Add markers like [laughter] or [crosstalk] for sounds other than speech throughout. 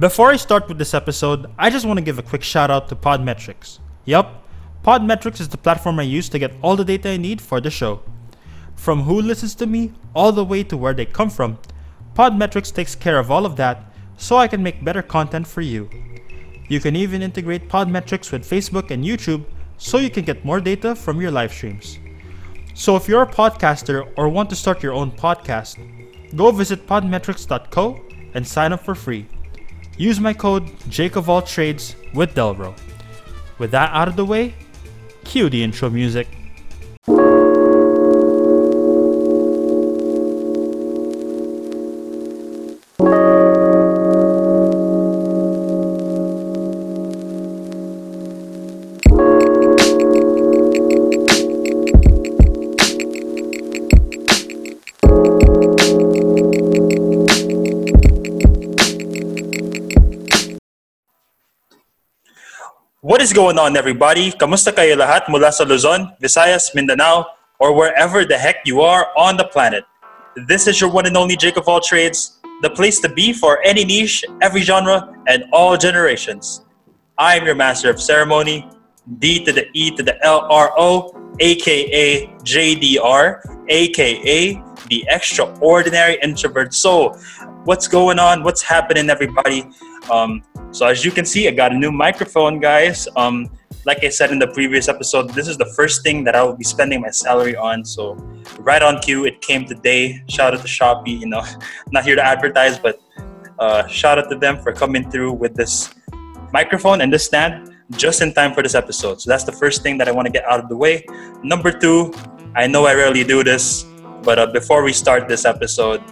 Before I start with this episode, I just want to give a quick shout out to Podmetrics. Yup, Podmetrics is the platform I use to get all the data I need for the show. From who listens to me, all the way to where they come from, Podmetrics takes care of all of that so I can make better content for you. You can even integrate Podmetrics with Facebook and YouTube so you can get more data from your live streams. So if you're a podcaster or want to start your own podcast, go visit podmetrics.co and sign up for free. Use my code Jake with Delro. With that out of the way, cue the intro music. Is going on everybody? Kamusta kayo lahat mula sa Luzon, Visayas, Mindanao, or wherever the heck you are on the planet? This is your one and only Jake of all trades, the place to be for any niche, every genre, and all generations. I am your master of ceremony, D to the E to the L R O, aka JDR, aka the extraordinary introvert. So, what's going on? What's happening, everybody? Um, so as you can see, I got a new microphone, guys. Um, like I said in the previous episode, this is the first thing that I will be spending my salary on. So right on cue, it came today. Shout out to Shopee. You know, [laughs] not here to advertise, but uh, shout out to them for coming through with this microphone and this stand just in time for this episode. So that's the first thing that I want to get out of the way. Number two, I know I rarely do this, but uh, before we start this episode,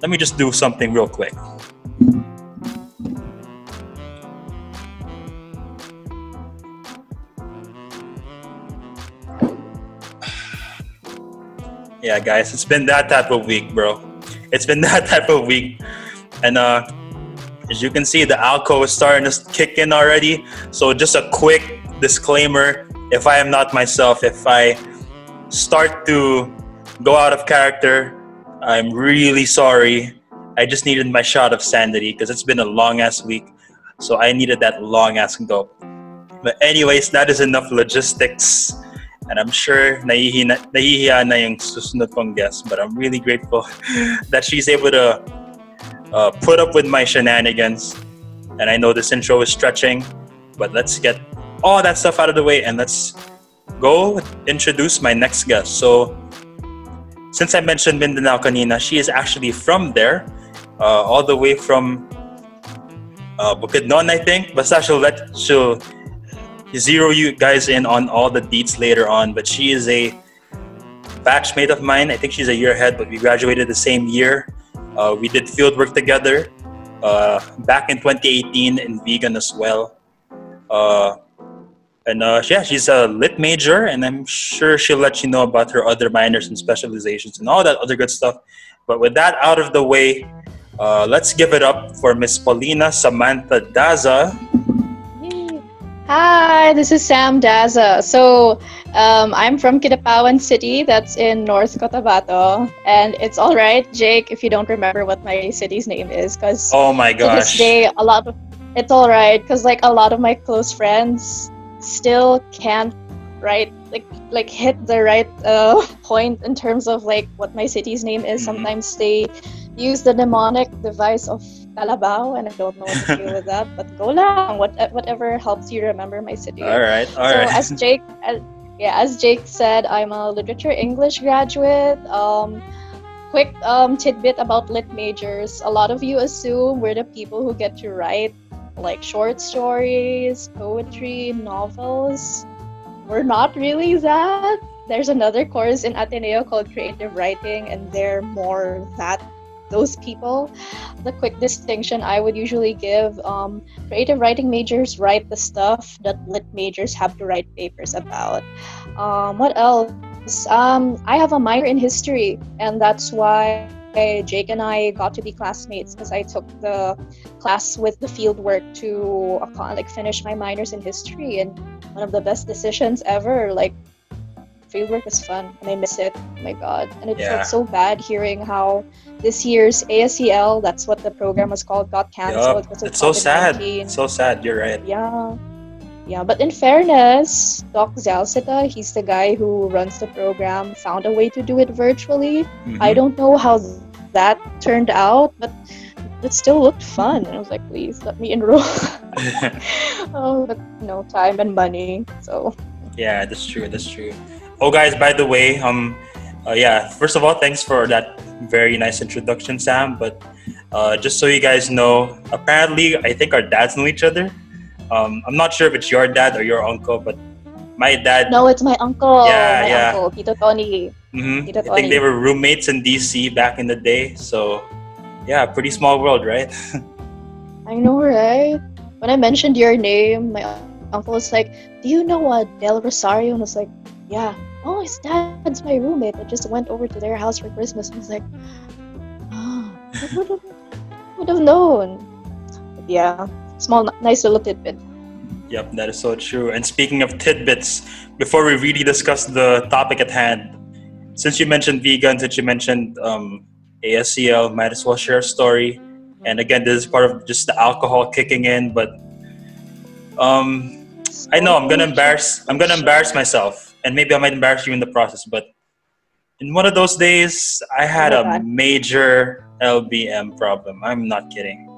let me just do something real quick. Yeah, guys, it's been that type of week, bro. It's been [laughs] that type of week. And uh, as you can see, the alco is starting to kick in already. So just a quick disclaimer, if I am not myself, if I start to go out of character, I'm really sorry. I just needed my shot of sanity because it's been a long ass week. So I needed that long ass go. But anyways, that is enough logistics. And I'm sure nahihi na, nahihiya na yung susunod kong guest. But I'm really grateful [laughs] that she's able to uh, put up with my shenanigans. And I know this intro is stretching, but let's get all that stuff out of the way and let's go introduce my next guest. So, since I mentioned Mindanao kanina, she is actually from there, uh, all the way from uh, Bukidnon, I think. Basta she'll let she'll zero you guys in on all the deets later on. But she is a batchmate of mine. I think she's a year ahead, but we graduated the same year. Uh, we did field work together uh, back in 2018 in Vigan as well. Uh, and uh, yeah, she's a lit major, and I'm sure she'll let you know about her other minors and specializations and all that other good stuff. But with that out of the way, uh, let's give it up for Miss Paulina Samantha Daza. Hi, this is Sam Daza. So, um, I'm from Kidapawan City, that's in North Cotabato, and it's all right, Jake, if you don't remember what my city's name is, because Oh my to this day, a lot of it's all right, because like a lot of my close friends still can't right like like hit the right uh, point in terms of like what my city's name is. Mhm. Sometimes they use the mnemonic device of Calabao, and I don't know what to do with that. But go lang, what whatever helps you remember my city. All right, all so right. as Jake, as, yeah, as Jake said, I'm a literature English graduate. Um, quick um, tidbit about lit majors: a lot of you assume we're the people who get to write like short stories, poetry, novels. We're not really that. There's another course in Ateneo called creative writing, and they're more that those people. The quick distinction I would usually give um, creative writing majors write the stuff that lit majors have to write papers about. Um, what else? Um, I have a minor in history, and that's why Jake and I got to be classmates because I took the class with the field work to uh, like finish my minors in history, and one of the best decisions ever. Like fieldwork is fun and I miss it. Oh my god. And it Yeah. felt so bad hearing how this year's ASEL, that's what the program was called, got canceled. Because It's so sad. COVID-19. So sad. You're right. Yeah. Yeah, but in fairness, Doc Zialcita, he's the guy who runs the program, found a way to do it virtually. Mhm. I don't know how that turned out, but it still looked fun. And I was like, please let me enroll. [laughs] [laughs] oh, but no time and money. So Yeah, that's true. That's true. Oh, guys, by the way, um, uh, yeah. First of all, thanks for that very nice introduction, Sam. But uh, just so you guys know, apparently, I think our dads know each other. Um, I'm not sure if it's your dad or your uncle, but my dad. no, it's my uncle. Yeah, my yeah. uncle, Tito Tony. Mhm, Tito I think they were roommates in DC back in the day. So, yeah, pretty small world, right? [laughs] I know, right? When I mentioned your name, my uncle was like, "Do you know uh, Del Rosario?" And I was like, "Yeah." Oh, his dad's my roommate. I just went over to their house for Christmas. I was like, "Oh, I would have, would have known." But yeah, small, nice little tidbit. Yep, that is so true. And speaking of tidbits, before we really discuss the topic at hand, since you mentioned Vigan, since you mentioned um, ASCL, might as well share a story. And again, this is part of just the alcohol kicking in, but um, I know I'm gonna embarrass I'm gonna embarrass myself, and maybe I might embarrass you in the process. But in one of those days, I had Oh a God. major LBM problem. I'm not kidding.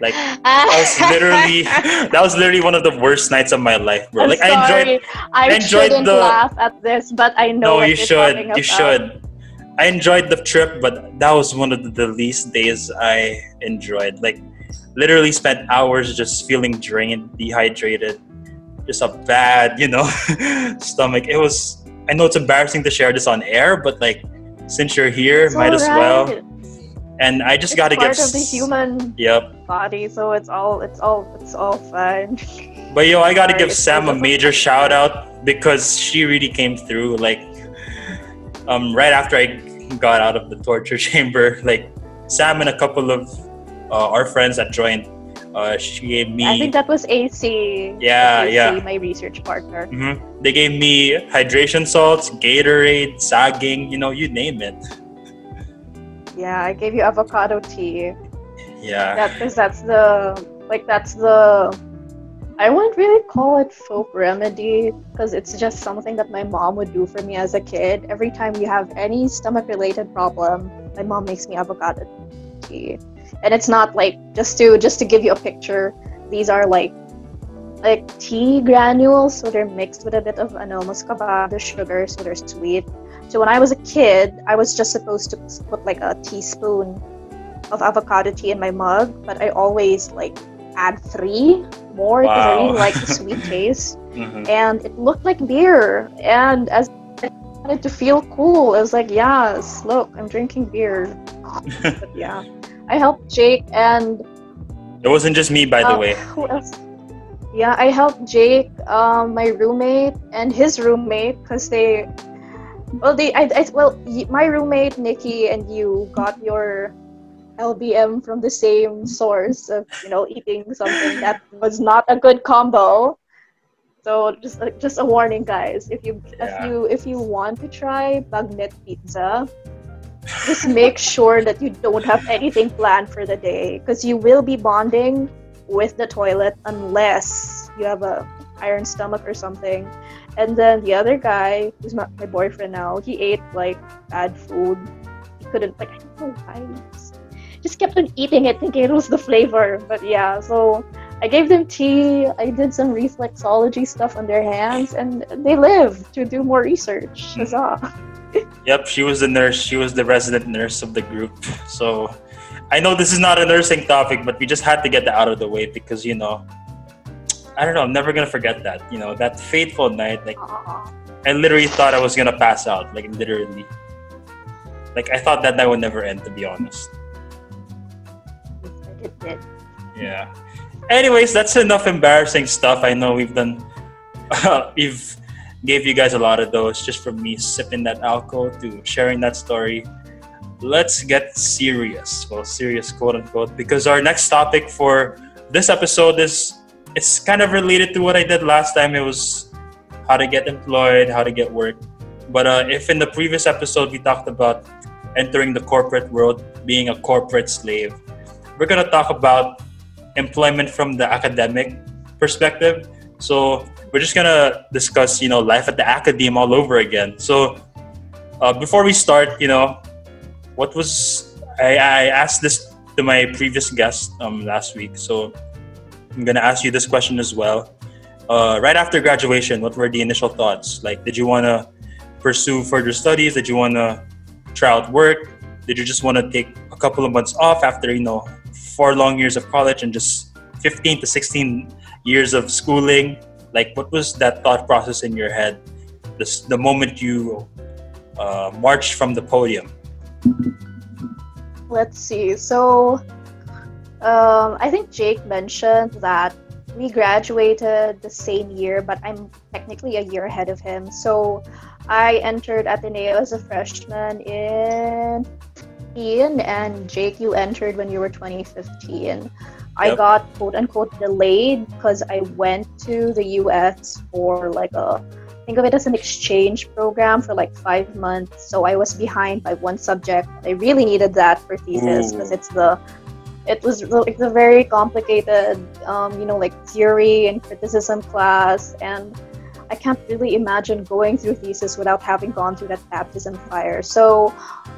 Like That was [laughs] literally that was literally one of the worst nights of my life, bro. I'm Like I enjoyed. I, I enjoyed the- laugh at this, but I know No, you should. You should. I enjoyed the trip, but that was one of the least days I enjoyed. Like, literally spent hours just feeling drained, dehydrated, just a bad, you know, [laughs] stomach. It was. I know it's embarrassing to share this on air, but like, since you're here, It's might as well. And I just got to part give. of the human Yep. body, so it's all it's all it's all fine. But yo, I gotta give it's Sam a part major shout out because she really came through. Like, um, right after I got out of the torture [laughs] chamber, like Sam and a couple of uh, our friends that joined, uh, she gave me. I think that was AC. Yeah, AC, yeah. My research partner. Mhm. They gave me hydration salts, Gatorade, sagging, you know, you name it. Yeah, I gave you avocado tea. Yeah. That because that's the like that's the. I wouldn't really call it folk remedy because it's just something that my mom would do for me as a kid. Every time you have any stomach related problem, my mom makes me avocado tea. And it's not like just to just to give you a picture, these are like like tea granules, so they're mixed with a bit of ano, muscovado sugar, so they're sweet. So when I was a kid, I was just supposed to put like a teaspoon of avocado tea in my mug, but I always like add three more because I really like the [laughs] sweet taste. Mhm. And it looked like beer. And as I wanted to feel cool, I was like, yes, look, I'm drinking beer. [laughs] But yeah, I helped Jake and It wasn't just me, by the uh, way. [laughs] Who else? Yeah, I helped Jake, um, my roommate, and his roommate, because they, well, they, I, I, well, y- my roommate Nikki and you got your LBM from the same source of, you know, eating something that was not a good combo. So just, just a warning, guys. If you, Yeah. if you, if you want to try Bagnet Pizza, just make sure that you don't have anything planned for the day because you will be bonding with the toilet unless you have a iron stomach or something. And then the other guy who's my, my boyfriend now he ate like bad food. He couldn't like i don't know why. Just kept on eating it thinking it was the flavor but yeah so i gave them tea. I did some reflexology stuff on their hands and they live to do more research. Huzzah Yep, she was the nurse. She was the resident nurse of the group. So I know this is not a nursing topic, but we just had to get that out of the way because, you know, I don't know, I'm never going to forget that. You know, that fateful night, like, I literally thought I was going to pass out, like, literally. Like, I thought that night would never end, to be honest. it did Yeah. Anyways, that's enough embarrassing stuff. I know we've done, [laughs] we've gave you guys a lot of those just from me sipping that alcohol to sharing that story. Let's get serious. Well, serious, quote unquote, because our next topic for this episode is it's kind of related to what I did last time. It was how to get employed, how to get work. But uh, if in the previous episode we talked about entering the corporate world, being a corporate slave, we're gonna talk about employment from the academic perspective. So we're just gonna discuss, you know, life at the academe all over again. So uh, before we start, you know, what was I, I asked this to my previous guest um, last week, so I'm gonna ask you this question as well. Uh, right after graduation, what were the initial thoughts? Like, did you want to pursue further studies? Did you want to try out work? Did you just want to take a couple of months off after you know four long years of college and just 15 to 16 years of schooling? Like, what was that thought process in your head? The moment you uh, marched from the podium. Let's see. So, um, I think Jake mentioned that we graduated the same year, but I'm technically a year ahead of him. So, I entered Ateneo as a freshman in 15, and Jake, you entered when you were 2015. I got quote unquote delayed because I went to the US for like a think of it as an exchange program for like five months. So I was behind by one subject. I really needed that for thesis because it's the it was like the very complicated um, you know like theory and criticism class and I can't really imagine going through thesis without having gone through that baptism fire. So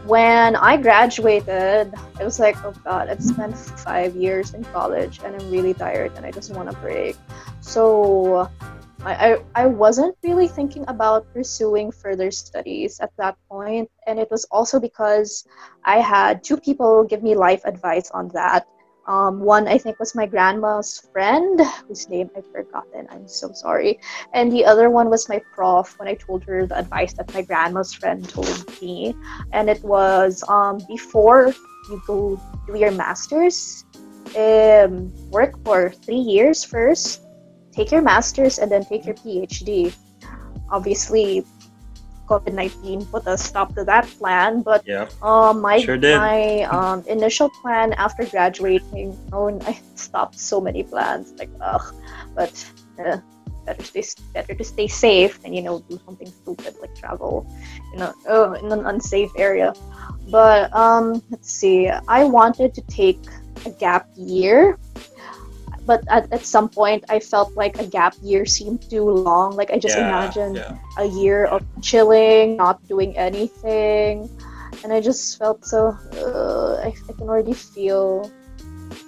when I graduated, I was like, oh god, I've spent five years in college and I'm really tired and I just want to break. So I, I wasn't really thinking about pursuing further studies at that point, and it was also because I had two people give me life advice on that. Um, one, I think, was my grandma's friend, whose name I've forgotten. I'm so sorry. And the other one was my prof when I told her the advice that my grandma's friend told me. And it was um, before you go do your master's, um, work for three years first, take your master's, and then take your PhD. Obviously, COVID 19 put a stop to that plan, but Yeah. um, my Sure my um, initial plan after graduating, oh, I stopped so many plans. Like, ugh, but uh, better stay better to stay safe and you know do something stupid like travel, you know, oh, in an unsafe area. But um, let's see. I wanted to take a gap year. But at, at some point, I felt like a gap year seemed too long. Like I just Yeah, imagined yeah. a year of chilling, not doing anything, and I just felt so. Uh, I, I can already feel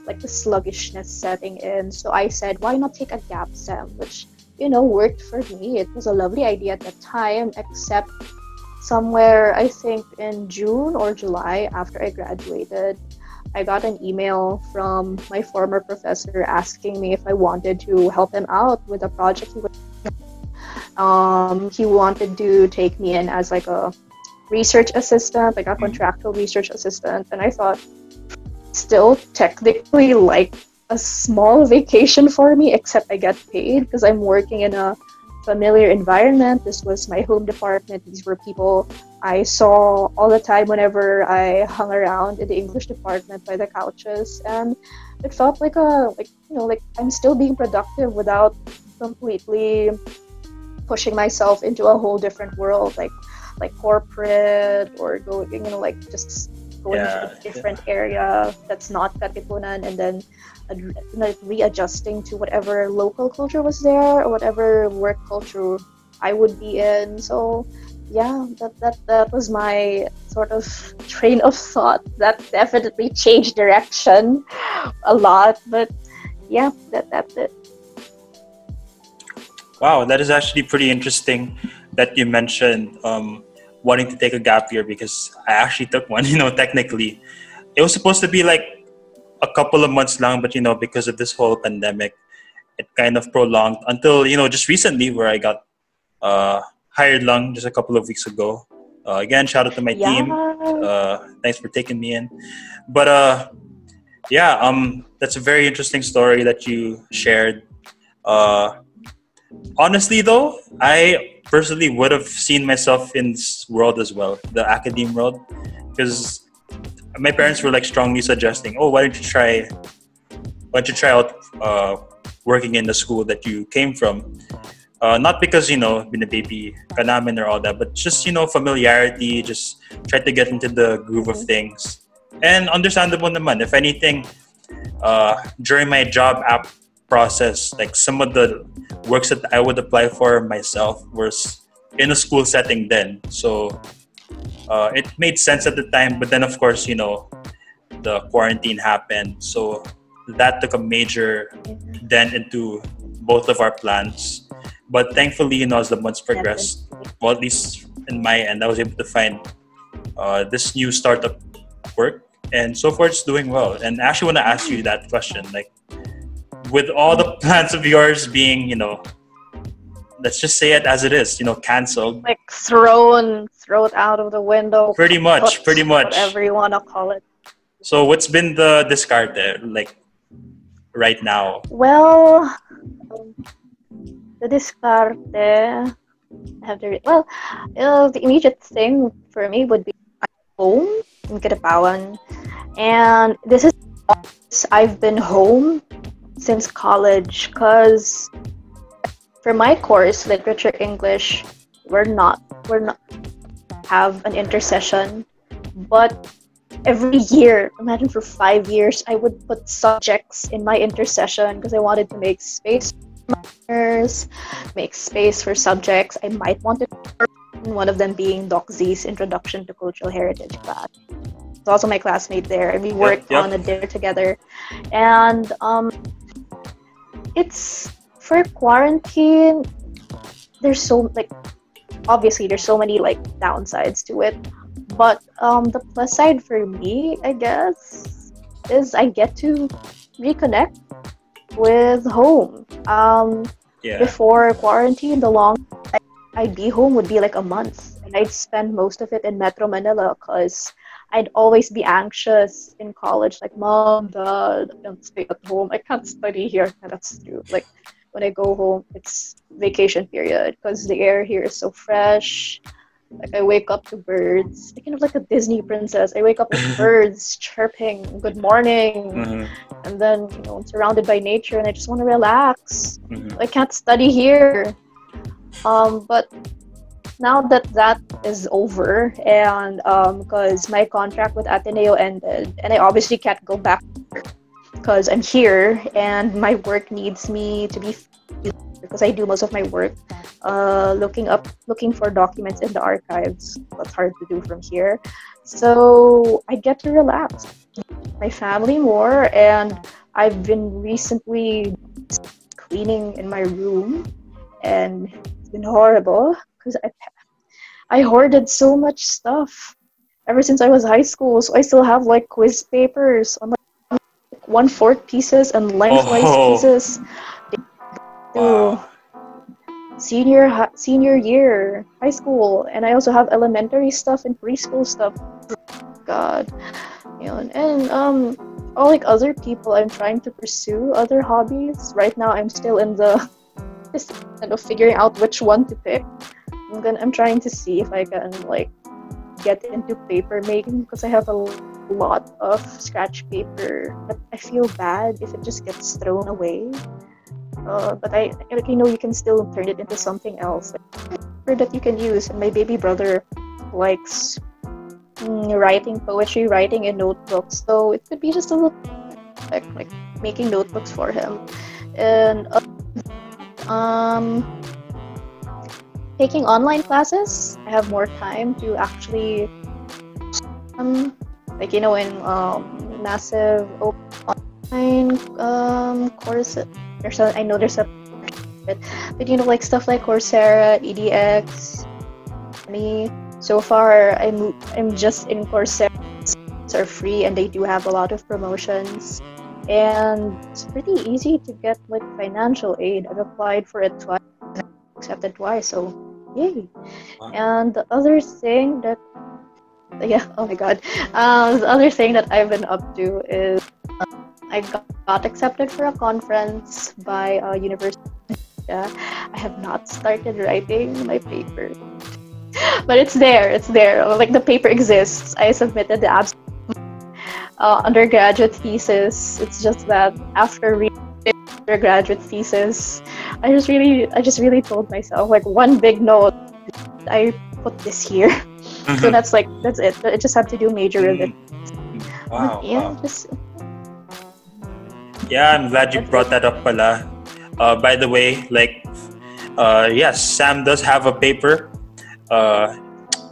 like the sluggishness setting in. So I said, why not take a gap sem, which you know worked for me. It was a lovely idea at the time, except somewhere I think in June or July after I graduated. I got an email from my former professor asking me if I wanted to help him out with a project he was um, he wanted to take me in as like a research assistant, like a contractual research assistant, and I thought still technically like a small vacation for me, except I get paid because I'm working in a familiar environment. This was my home department. These were people I saw all the time whenever I hung around in the English department by the couches, and it felt like a like you know like I'm still being productive without completely pushing myself into a whole different world like like corporate or go you know like just going Yeah, to a different area that's not Katipunan and then ad- like readjusting to whatever local culture was there or whatever work culture I would be in. So yeah that that, that was my sort of train of thought that definitely changed direction a lot but yeah that that's it Wow, that is actually pretty interesting that you mentioned um, wanting to take a gap year because I actually took one. [laughs] You know, technically, it was supposed to be like a couple of months long, but you know, because of this whole pandemic, it kind of prolonged until you know just recently where I got uh, hired Lung just a couple of weeks ago. Uh, again, shout out to my team. Uh, thanks for taking me in. But uh, yeah, um, that's a very interesting story that you shared. Uh, honestly, though, I personally would have seen myself in this world as well, the academe world, because my parents were like strongly suggesting, "Oh, why don't you try? Why don't you try out uh, working in the school that you came from?" Uh, not because you know binababy ka namin or all that, but just you know familiarity. Just try to get into the groove of things, and understandable naman. If anything, uh, during my job app process, like some of the works that I would apply for myself was in a school setting then. So uh, it made sense at the time, but then of course you know the quarantine happened, so that took a major dent into both of our plans. But thankfully, you know, as the months progressed, well, at least in my end, I was able to find uh, this new startup work, and so far it's doing well. And I actually want to ask you that question, like, with all the [laughs] plans of yours being, you know, let's just say it as it is, you know, canceled. Like thrown, thrown out of the window. Pretty much, pretty much. Whatever you wanna call it. So, what's been the discard there, like, right now? Well, the discarte. I have to. Well, uh, the immediate thing for me would be home in Kidapawan, and this is I've been home since college because for my course literature english we're not we're not have an intercession but every year imagine for five years i would put subjects in my intercession because i wanted to make space make space for subjects. I might want to one of them being doc z's introduction to cultural heritage class. It's also my classmate there and we worked yep. on a dinner together. And um it's for quarantine there's so like obviously there's so many like downsides to it. But um the plus side for me i guess is i get to reconnect with home. Um Yeah. before quarantine the long i'd be home would be like a month and i'd spend most of it in metro manila because i'd always be anxious in college like mom dad don't stay at home. I can't study here. And that's true. Like when i go home it's vacation period because the air here is so fresh like i wake up to birds kind of like a disney princess i wake up with [laughs] birds chirping good morning Mhm, and then you know i'm surrounded by nature and i just want to relax mhm. I can't study here. Um, but now that that is over, and because my contract with Ateneo ended, and I obviously can't go back because I'm here and my work needs me to be because I do most of my work uh, looking up, looking for documents in the archives. That's hard to do from here. So I get to relax my family more, and I've been recently cleaning in my room, and it's been horrible because I I hoarded so much stuff ever since I was high school. So I still have like quiz papers on like one fourth pieces and lengthwise Oh. pieces. Wow. Senior hi- senior year high school, and I also have elementary stuff and preschool stuff. God, you know, and um, all like other people, I'm trying to pursue other hobbies. Right now, I'm still in the kind of figuring out which one to pick. I'm gonna, I'm trying to see if I can like get into paper making because I have a lot of scratch paper, but I feel bad if it just gets thrown away. Uh, but I, like, you know, you can still turn it into something else like, that you can use. And my baby brother likes mm, writing poetry, writing in notebooks. So it could be just a little like, like making notebooks for him. And uh, um, taking online classes, I have more time to actually um, like you know in um, massive online um, courses. There's a, I know there's a but, but you know like stuff like Coursera, EDX, me. So far, I'm I'm just in Coursera. Are free and they do have a lot of promotions, and it's pretty easy to get like financial aid. I've applied for it twice, accepted twice. So yay! Wow. And the other thing that [laughs] yeah, oh my god, uh, the other thing that I've been up to is um, I got, accepted for a conference by a university. Yeah, I have not started writing my paper, [laughs] but it's there. It's there. Like the paper exists. I submitted the abs- uh, undergraduate thesis. It's just that after reading undergraduate thesis. I just really, I just really told myself like one big note. I put this here, [laughs] so Mhm. that's like that's it. I just have to do major of it. Wow. yeah, wow. just Yeah, I'm glad you brought that up, pala. Uh, by the way, like, uh, yes, Sam does have a paper uh,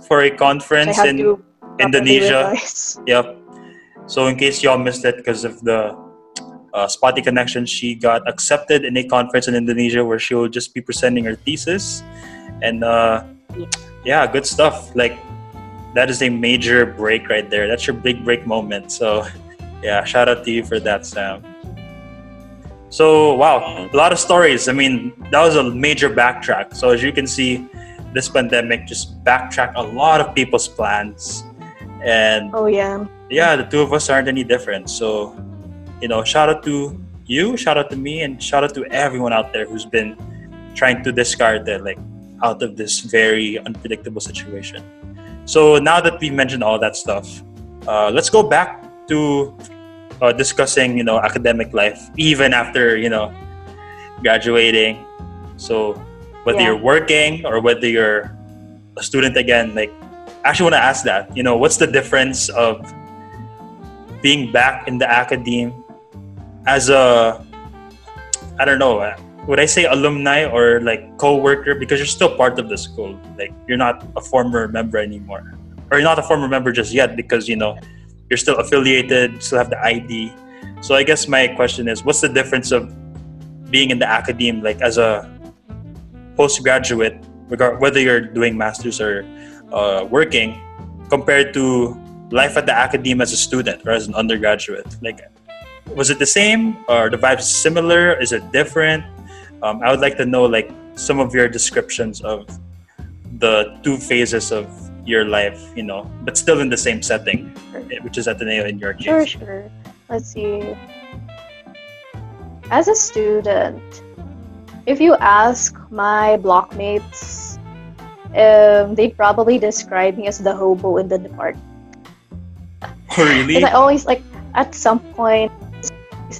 for a conference in Indonesia. Yep. So in case y'all missed it because of the uh, Spotty connection, she got accepted in a conference in Indonesia where she will just be presenting her thesis, and uh, yeah, good stuff. Like that is a major break right there. That's your big break moment. So [laughs] yeah, shout out to you for that, Sam. So wow, a lot of stories. I mean, that was a major backtrack. So as you can see, this pandemic just backtracked a lot of people's plans, and Oh yeah. yeah, the two of us aren't any different. So, you know, shout out to you, shout out to me, and shout out to everyone out there who's been trying to discard it, like out of this very unpredictable situation. So now that we mentioned all that stuff, uh, let's go back to uh, discussing, you know, academic life even after you know graduating. So whether Yeah. you're working or whether you're a student again, like I actually want to ask that. You know, what's the difference of being back in the academe as a, I don't know, would I say alumni or like co-worker because you're still part of the school. Like you're not a former member anymore, or you're not a former member just yet because you know you're still affiliated, still have the ID. So I guess my question is, what's the difference of being in the academe, like as a postgraduate, regard whether you're doing masters or uh, working, compared to life at the academe as a student or as an undergraduate? Like, was it the same or the vibes similar? Is it different? Um, I would like to know like some of your descriptions of the two phases of your life, you know, but still in the same setting, eh, which is Ateneo in your Sure, case. sure. Let's see. As a student, if you ask my blockmates, um, they'd probably describe me as the hobo in the department. Oh, really? Because I always like at some point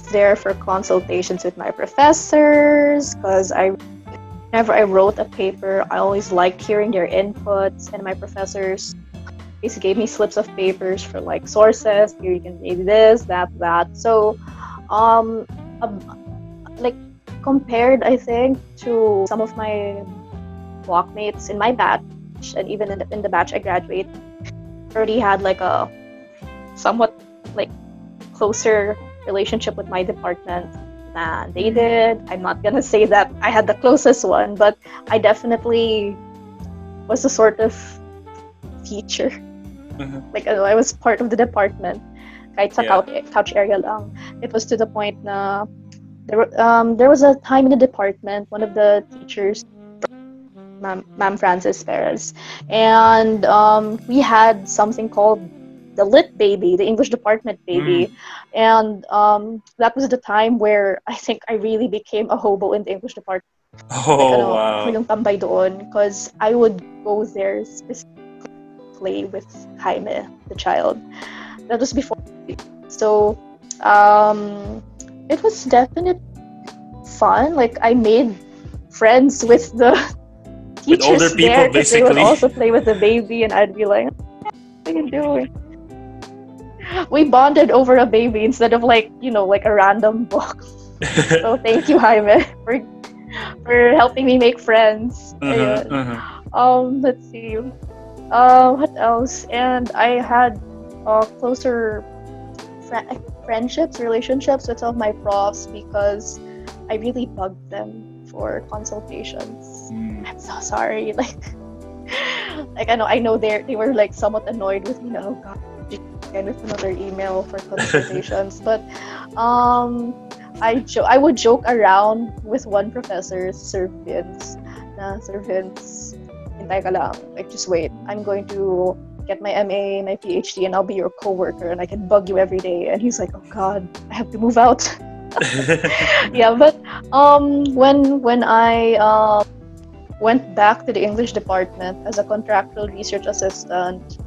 there for consultations with my professors because I whenever I wrote a paper I always liked hearing their inputs and my professors basically gave me slips of papers for like sources here you can maybe this that that. So um, um like compared I think to some of my blockmates in my batch and even in the, in the batch I graduate already had like a somewhat like closer relationship with my department than they did. I'm not gonna say that I had the closest one, but I definitely was a sort of teacher. Mhm. Like I was part of the department. Kahit sa Yeah. couch, couch area lang. It was to the point na there, um, there was a time in the department, one of the teachers, Ma'am, Ma'am Frances Perez, and um, we had something called the lit baby, the English department baby. And um, that was the time where I think I really became a hobo in the English department. Oh, Like, ano, wow. ako yung tambay doon because I would go there specifically play with Jaime, the child. That was before. So um, it was definitely fun. Like I made friends with the [laughs] With teachers older people, there 'cause they would also play with the baby, and I'd be like, "What are you doing?" We bonded over a baby instead of like you know like a random book. [laughs] So thank you, Jaime, for for helping me make friends. Ayun. mhm. Um, let's see. Uh, what else? And I had uh, closer fri- friendships, relationships with some of my profs because I really bugged them for consultations. Mm. I'm so sorry. [laughs] Like, like I know, I know they they were like somewhat annoyed with me. Oh God, again with another email for consultations. but um, I jo- I would joke around with one professor, Sir Vince. Na Sir Vince, hintay ka lang. Like just wait. I'm going to get my MA, my PhD, and I'll be your coworker, and I can bug you every day. And he's like, oh God, I have to move out. [laughs] yeah, but um, when when I um, went back to the English department as a contractual research assistant,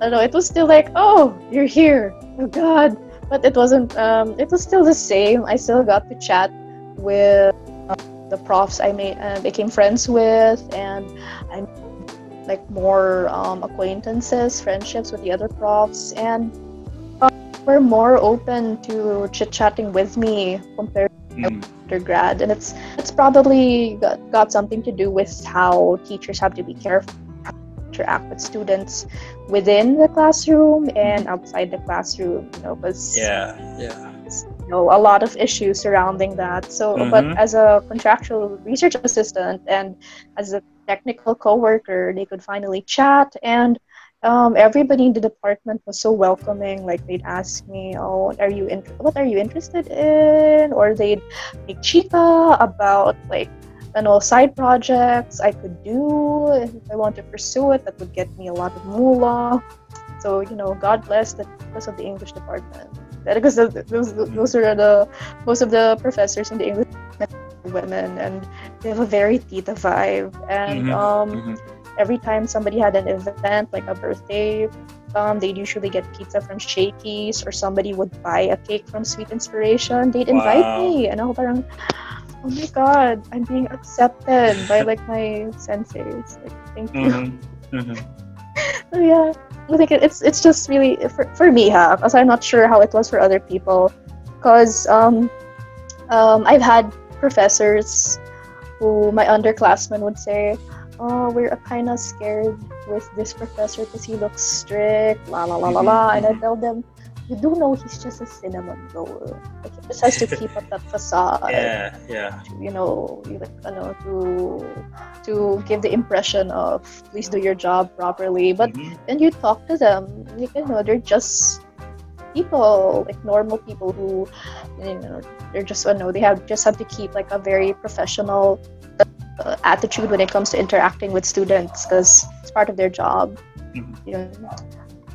I don't know, it was still like, oh, you're here, oh God, but it wasn't. Um, it was still the same. I still got to chat with uh, the profs I made uh, became friends with, and I like more um, acquaintances, friendships with the other profs, and uh, were more open to chit chatting with me compared Mm. undergrad and it's it's probably got, got something to do with how teachers have to be careful to interact with students within the classroom and outside the classroom you know because Yeah, yeah. you know a lot of issues surrounding that so but Mhm. as a contractual research assistant and as a technical coworker they could finally chat and um, everybody in the department was so welcoming like they'd ask me oh what are you in- what are you interested in or they'd make chica about like you all side projects i could do if i want to pursue it that would get me a lot of moolah. So you know god bless the because of the english department. That because those, those are the most of the professors in the english department women and they have a very tita vibe. And Mhm, um mhm. every time somebody had an event like a birthday um, they'd usually get pizza from Shakey's or somebody would buy a cake from Sweet Inspiration. They'd invite Wow. me and ako parang oh my god I'm being accepted by like my senseis. Like thank you. Mhm, mhm. so [laughs] yeah. I think it's it's just really for, for me ha because I'm not sure how it was for other people because um, um, I've had professors who my underclassmen would say oh we're kind of scared with this professor because he looks strict la la la la la and I tell them you do know he's just a cinnamon roll like he just has to keep up that [laughs] facade Yeah, yeah. to, you know, you like, ano, to to give the impression of please do your job properly. But Mhm. when you talk to them, you know they're just people, like normal people who, you know, they're just, you know, they have just have to keep like a very professional uh, attitude when it comes to interacting with students because it's part of their job. Mhm. You know,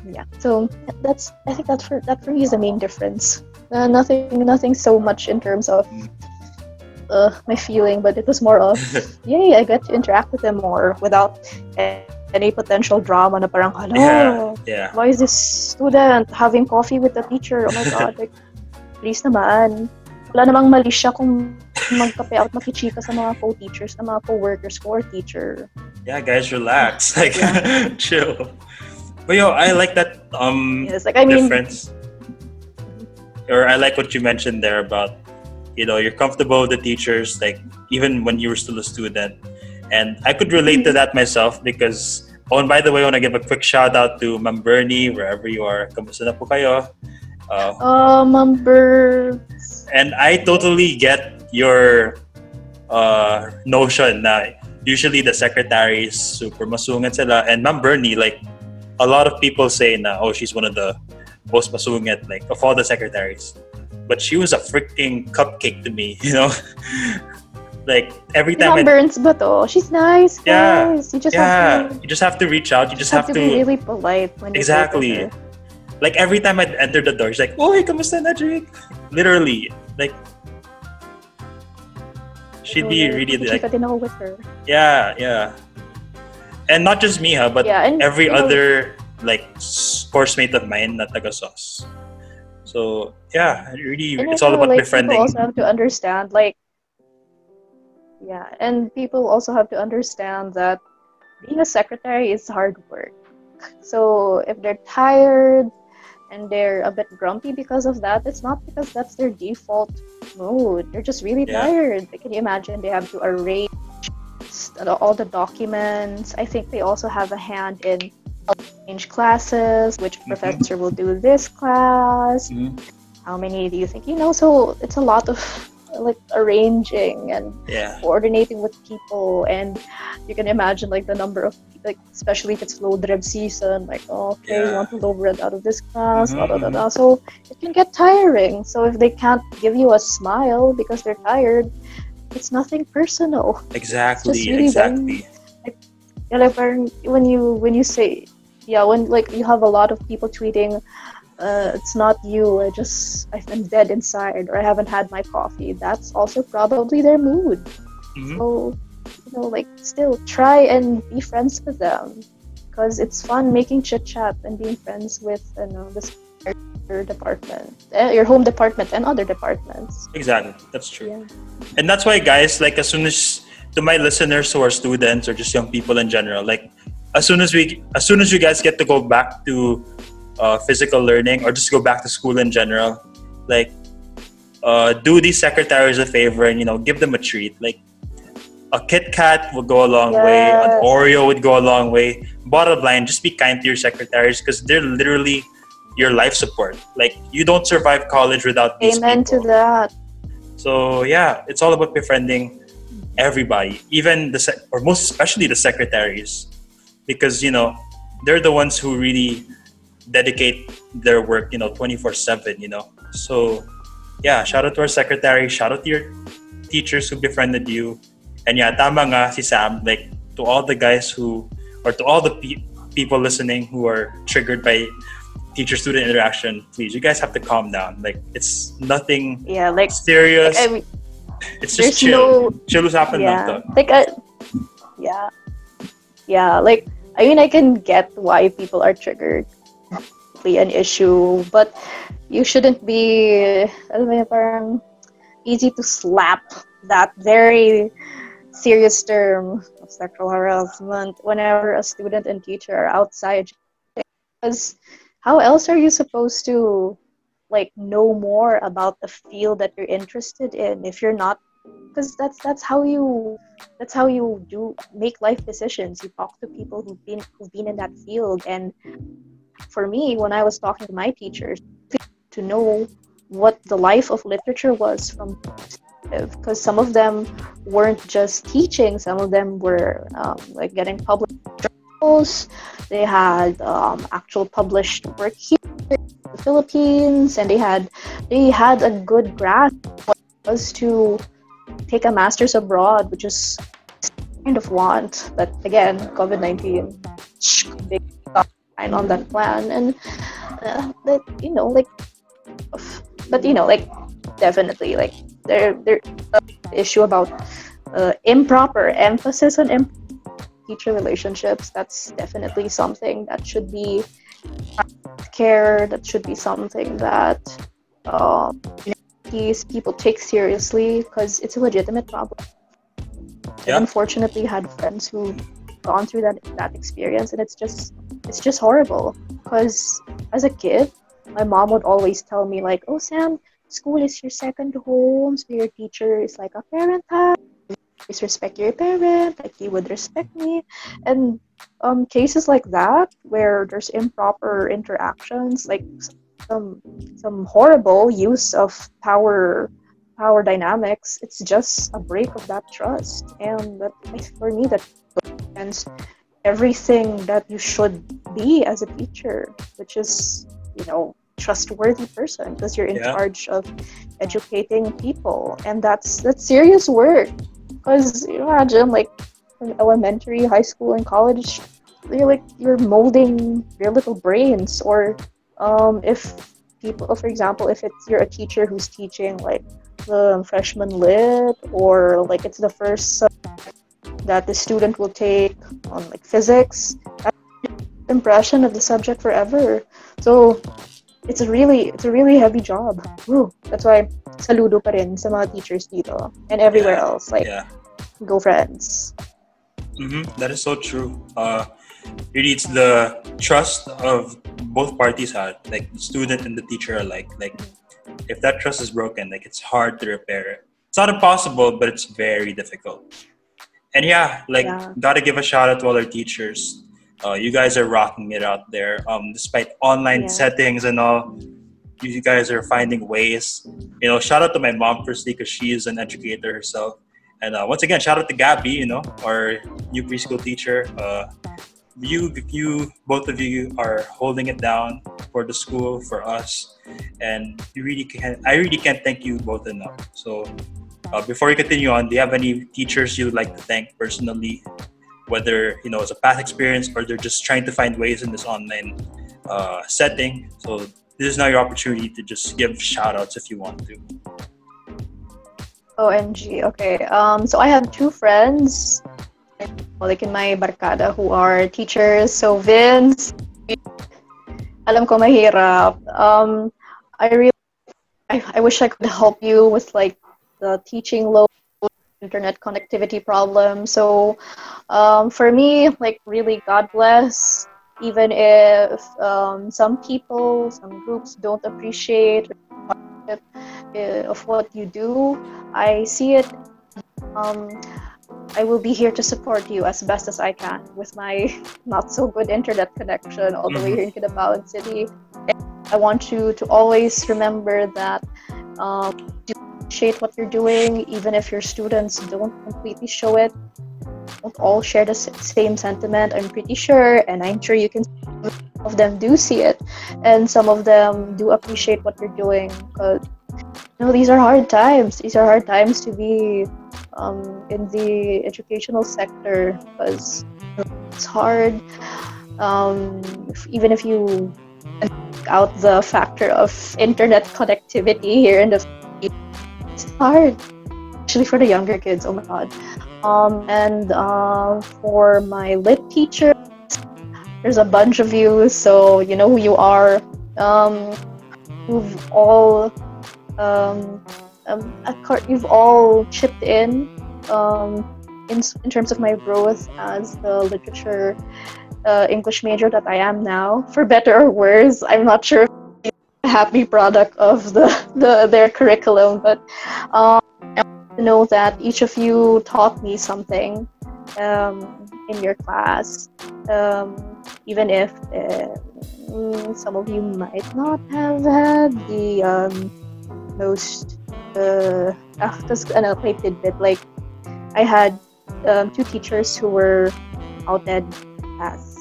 yeah. So that's I think that for that for me is the main difference. Uh, nothing, nothing so much in terms of uh, my feeling, but it was more of, [laughs] yay, I get to interact with them more without any potential drama na parang, hello, Yeah, yeah. why is this student having coffee with the teacher? Oh my [laughs] god, like, please naman. Wala namang mali siya kung magkape at makichika sa mga co-teachers, sa mga co-workers ko or teacher. Yeah, guys, relax. [laughs] Like, Yeah. chill. But yo, I like that um Yes, like, I mean, difference. Or I like what you mentioned there about, you know, you're comfortable with the teachers, like even when you were still a student. And I could relate to that myself because, oh, and by the way, I want to give a quick shout out to Ma'am Bernie, wherever you are. Kamusta na po kayo? Uh, um, number, and I totally get your uh, notion na usually the secretaries super masungit sila and Ma'am Bernie like a lot of people say na oh she's one of the most masungit like of all the secretaries but she was a freaking cupcake to me [laughs] you know like every time Burns but oh, She's nice, Yeah, guys. You just yeah have to, you just have to reach out you just have have to, to be really polite when Exactly. go to her. like every time I'd enter the door she's like oh hey kamusta na Jake literally like she'd be really like din ako with her. Yeah, yeah. And not just me, ha, but yeah, and every know, other like course mate of mine na taga sauce. So yeah, really, it's all feel about like befriending. People also have to understand, like, yeah, and people also have to understand that being a secretary is hard work. So if they're tired and they're a bit grumpy because of that, it's not because that's their default mood. They're just really Yeah. tired. Can you imagine they have to arrange all the documents? I think they also have a hand in arrange classes, which Mhm. professor will do this class, Mhm. how many do you think you know so it's a lot of [laughs] like arranging and Yeah, coordinating with people and you can imagine like the number of like especially if it's low drip season like oh, okay you want to low red out of this class Mhm, blah, blah, blah, blah. so it can get tiring so if they can't give you a smile because they're tired it's nothing personal exactly, really exactly. yeah, like parang when you when you say yeah when like you have a lot of people tweeting uh, it's not you i just i'm dead inside or i haven't had my coffee that's also probably their mood Mhm. so you know like still try and be friends with them because it's fun making chit chat and being friends with you know this your department, eh, your home department, and other departments. Exactly. That's true. Yeah. And that's why, guys, like as soon as to my listeners who are students or just young people in general, like as soon as we, as soon as you guys get to go back to uh, physical learning or just go back to school in general, like uh, do these secretaries a favor and you know give them a treat. Like a Kit Kat would go a long way, an Oreo would go a long way. Bottom line, just be kind to your secretaries because they're literally your life support. Like you don't survive college without these Amen people. to that. So yeah, it's all about befriending everybody, even the sec- or most especially the secretaries, because you know they're the ones who really dedicate their work, you know, twenty four seven. You know, so yeah, shout out to our secretary, shout out to your teachers who befriended you, and yeah, tama nga si Sam, like to all the guys who or to all the pe- people listening who are triggered by teacher student interaction, please, you guys have to calm down. Like it's nothing Yeah, like, serious. I mean, it's just chill. no chill usapin lang yeah, to. like I, yeah, yeah, like I mean, I can get why people are triggered, Be an issue, but you shouldn't be, alam mo yun, parang easy to slap that very serious term of sexual harassment whenever a student and teacher are outside. Because how else are you supposed to like know more about the field that you're interested in if you're not because that's that's how you that's how you do make life decisions. You talk to people who've been who've been in that field. And for me when i was talking to my teachers to know what the life of literature was from because some of them weren't just teaching. Some of them were um, like getting published journals they had um, actual published work here in the philippines and they had they had a good grasp what it was to take a master's abroad, which is kind of want. But again, COVID nineteen, big line on that plan, and uh, that you know, like, but you know, like, definitely, like, there there uh, issue about uh, improper emphasis on imp- teacher relationships. That's definitely something that should be care. That should be something that. Um, these people take seriously because it's a legitimate problem. Yeah. I unfortunately had friends who gone through that that experience and it's just it's just horrible because as a kid my mom would always tell me like oh sam school is your second home so your teacher is like a parent. Please respect your parent like you would respect me. And um cases like that where there's improper interactions like some some horrible use of power power dynamics it's just a break of that trust. And that for me that against everything that you should be as a teacher which is you know trustworthy person because you're in Yeah. charge of educating people. And that's that's serious work because imagine like from elementary high school and college you're like you're molding your little brains. Or um, if people for example if it's you're a teacher who's teaching like the freshman lit or like it's the first that the student will take on like physics impression of the subject forever. So it's a really it's a really heavy job Woo. that's why saludo pa rin sa mga teachers dito and everywhere Yeah. else like Yeah. go friends hmm That is so true. Uh, really, it's the trust of both parties had, like the student and the teacher alike. Like, if that trust is broken, like it's hard to repair it. It's not impossible, but it's very difficult. And yeah, like Yeah. gotta give a shout out to all our teachers. Uh, you guys are rocking it out there. Um, despite online Yeah. settings and all, you guys are finding ways. You know, shout out to my mom firstly because she is an educator herself. And uh, once again, shout out to Gabby, you know, our new preschool teacher. Uh, you, you, both of you are holding it down for the school, for us, and you really can. I really can't thank you both enough. So, uh, before we continue on, do you have any teachers you would like to thank personally, whether you know it's a past experience or they're just trying to find ways in this online uh, setting? So, this is now your opportunity to just give shout outs if you want to. OMG. Okay. Um. So I have two friends, like in my barcada, who are teachers. So Vince, Alam ko mahirap. Um, I really, I, I wish I could help you with like the teaching load, internet connectivity problem. So, um, for me, like really, God bless. Even if um, some people, some groups don't appreciate uh, of what you do, I see it. Um, I will be here to support you as best as I can with my [laughs] not so good internet connection all the way here in Kidapawan City. I want you to always remember that um, appreciate what you're doing, even if your students don't completely show it. Don't all share the same sentiment. I'm pretty sure, and I'm sure you can. Of them do see it, and some of them do appreciate what you're doing. Because you know these are hard times. These are hard times to be um, in the educational sector because it's hard. Um, if- even if you out the factor of internet connectivity here in the it's hard, actually for the younger kids. Oh my god. Um, and uh, for my lit teacher there's a bunch of you, so you know who you are. Um, you've all um, um, you've all chipped in um, in, in terms of my growth as the literature uh, English major that I am now. For better or worse, I'm not sure happy product of the, the their curriculum, but um, I know that each of you taught me something um, in your class, um, even if uh, some of you might not have had the um, most uh, because ano, play tidbit like I had um, two teachers who were outed as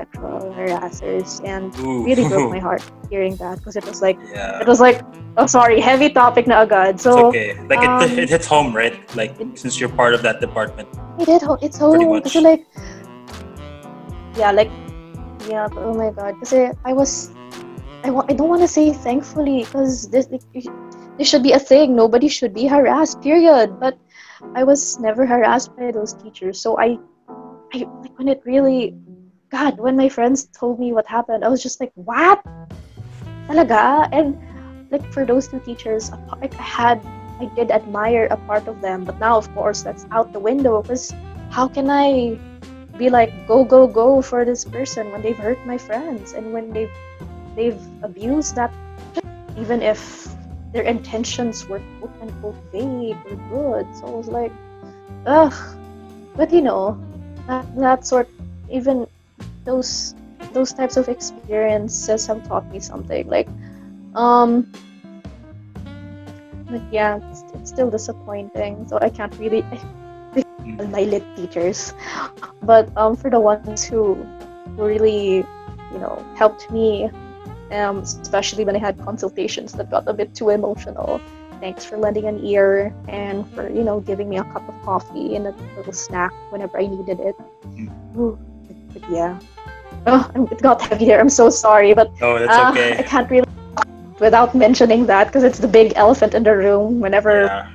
sexual harassers and Ooh. really broke my [laughs] heart hearing that because it was like yeah. it was like oh sorry heavy topic na agad It's so okay. Like um, it, [laughs] it hits home, right? Like since you're part of that department. it did ho- it's home kasi like yeah like yeah but oh my god kasi I was I, wa- I don't want to say thankfully because this like, this should be a thing nobody should be harassed period but I was never harassed by those teachers so I I like when it really God when my friends told me what happened I was just like what? Talaga? And like for those two teachers I had I did admire a part of them but now of course that's out the window because how can I be like go go go for this person when they've hurt my friends and when they've they've abused that even if their intentions were quote unquote vague or good. So I was like ugh. But you know that, that sort even those those types of experiences have taught me something like um but yeah it's, it's still disappointing so I can't really [laughs] my lit teachers. But um for the ones who who really you know helped me um especially when I had consultations that got a bit too emotional thanks for lending an ear and for you know giving me a cup of coffee and a little snack whenever I needed it. Ooh, but yeah oh it got heavy there I'm so sorry but Oh, that's uh, I can't really without mentioning that because it's the big elephant in the room whenever Yeah.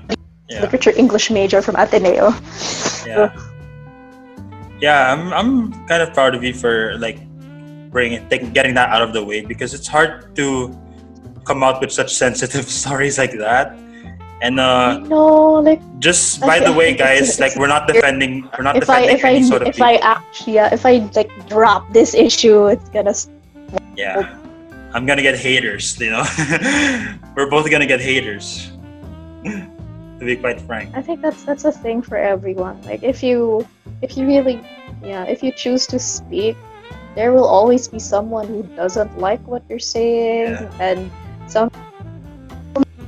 Yeah. literature English major from Ateneo Yeah. Yeah, I'm I'm kind of proud of you for like bringing taking getting that out of the way because it's hard to come out with such sensitive [laughs] stories like that. And I uh know, like just by the way guys, like we're not defending we're not if I defending if I any sort of if I actually yeah, if I like drop this issue, it's gonna Yeah. I'm gonna get haters, you know. [laughs] We're both gonna get haters. [laughs] to be quite frank. I think that's that's a thing for everyone. Like if you if you really yeah, if you choose to speak, there will always be someone who doesn't like what you're saying Yeah. and some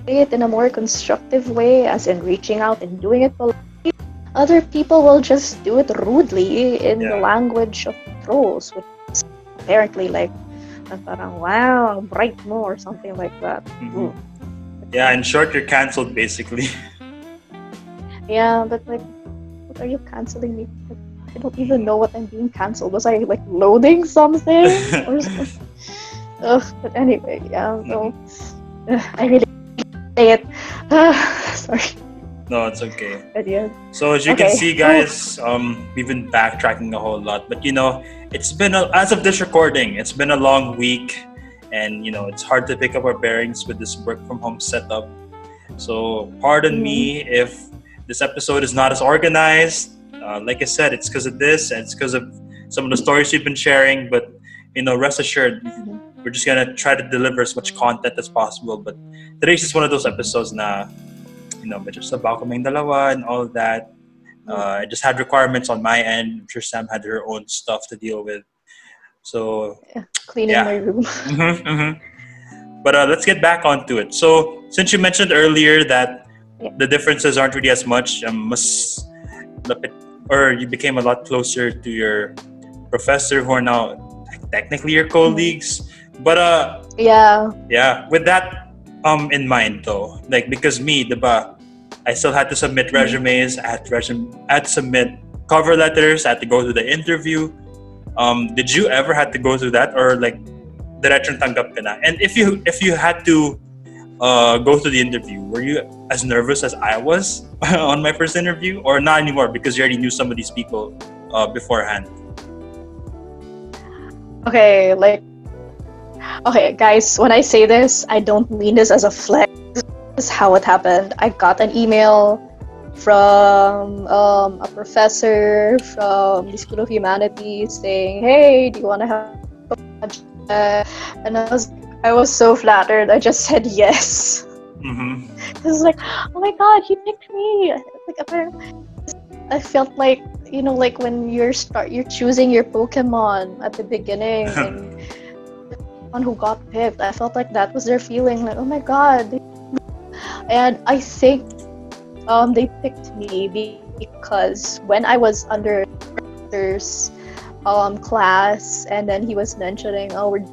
it in a more constructive way, as in reaching out and doing it politely. Other people will just do it rudely in the language of trolls, which is apparently like parang wow, bright mo or something like that. Mhm. Yeah, in short, you're cancelled basically. [laughs] Yeah, but like, what are you canceling me? I don't even know what I'm being cancelled. Was I like loading something [laughs] or something? Ugh, but anyway, yeah. So ugh, I really it. [laughs] Sorry, no, it's okay. but yeah. So as you can see, guys, um, we've been backtracking a whole lot, but you know, it's been a, as of this recording, it's been a long week. and you know it's hard to pick up our bearings with this work from home setup. So pardon me if this episode is not as organized. Uh, like I said, it's because of this and it's because of some of the stories we've been sharing. But you know, rest assured, we're just gonna try to deliver as much content as possible. But today's just one of those episodes na, you know, medyo sabaw kaming dalawa and all that. Uh, I just had requirements on my end. I'm sure Sam had her own stuff to deal with. So yeah, Cleaning Yeah. my room. [laughs] Mhm, mhm. But uh, let's get back onto it. So, since you mentioned earlier that Yeah. the differences aren't really as much, um, mas or you became a lot closer to your professor who are now technically your colleagues. But uh, Yeah. yeah, with that um in mind though, like because me, diba, I still had to submit resumes. I had to resume, I had to submit cover letters. I had to go to the interview. Um, did you ever had to go through that, or like, diretsong tanggap ka na? And if you if you had to uh, go through the interview, were you as nervous as I was [laughs] on my first interview, or not anymore because you already knew some of these people uh, beforehand? Okay, like Okay, guys, when I say this, I don't mean this as a flex. This is how it happened. I got an email from um, a professor from the School of Humanities saying, "Hey, do you want to have a project?" And I was I was so flattered. I just said yes. Mm-hmm. [laughs] Like, oh my god, he picked me. Like I felt like you know, like when you're start you're choosing your Pokemon at the beginning [laughs] and one who got picked. I felt like that was their feeling. Like, oh my god. And I think um, they picked me because when I was under there's um, class, and then he was mentioning, oh, we're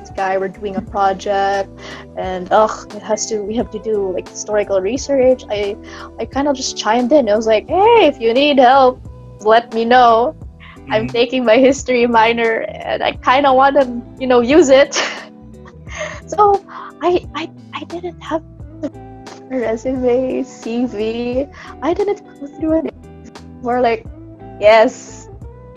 this guy, we're doing a project and oh, it has to we have to do like historical research. I I kind of just chimed in. I was like, hey, if you need help, let me know. I'm Mhm. taking my history minor, and I kind of want to you know use it. [laughs] so I I I didn't have a resume CV. I didn't go through it. More like, yes,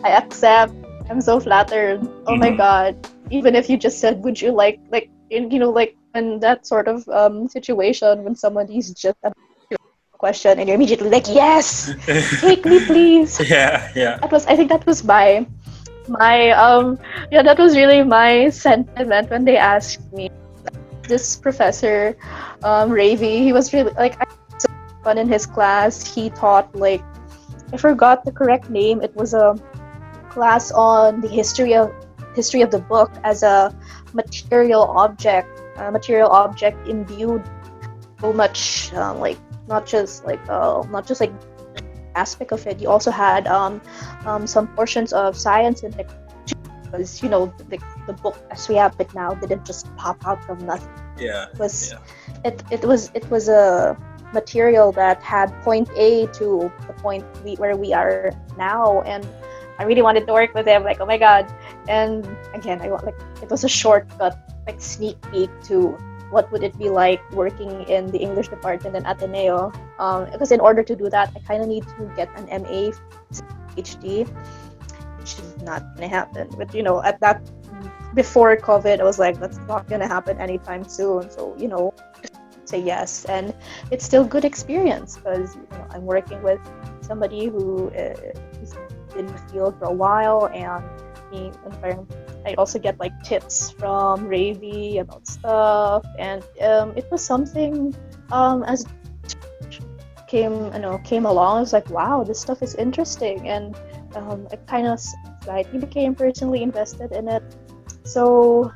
I accept. I'm so flattered. Oh my Mhm. god. Even if you just said, would you like like you know like in that sort of um situation when somebody's just a question and you're immediately like, yes, take me please. [laughs] yeah, yeah. That was I think that was my my um yeah that was really my sentiment when they asked me. This professor, um, Ravi, he was really like I so fun in his class. He taught like I forgot the correct name. It was a class on the history of history of the book as a material object, a material object imbued so much um, like not just like uh, not just like aspect of it. You also had um, um, some portions of science and technology because you know the, the book as we have it now didn't just pop out from nothing. Yeah. It was Yeah. it, it was it was a material that had point A to the point we, where we are now and I really wanted to work with him like oh my god and again I want like it was a shortcut like sneak peek to what would it be like working in the English department in Ateneo? Um, because in order to do that I kind of need to get an MA PhD which is not gonna happen. But you know at that before COVID I was like that's not gonna happen anytime soon. So you know say yes. And it's still good experience because you know, i'm working with somebody who uh, in the field for a while and parang i also get like tips from Ravi about stuff and um, it was something um, as came you know came along i was like wow this stuff is interesting and um, i kind of slightly became personally invested in it so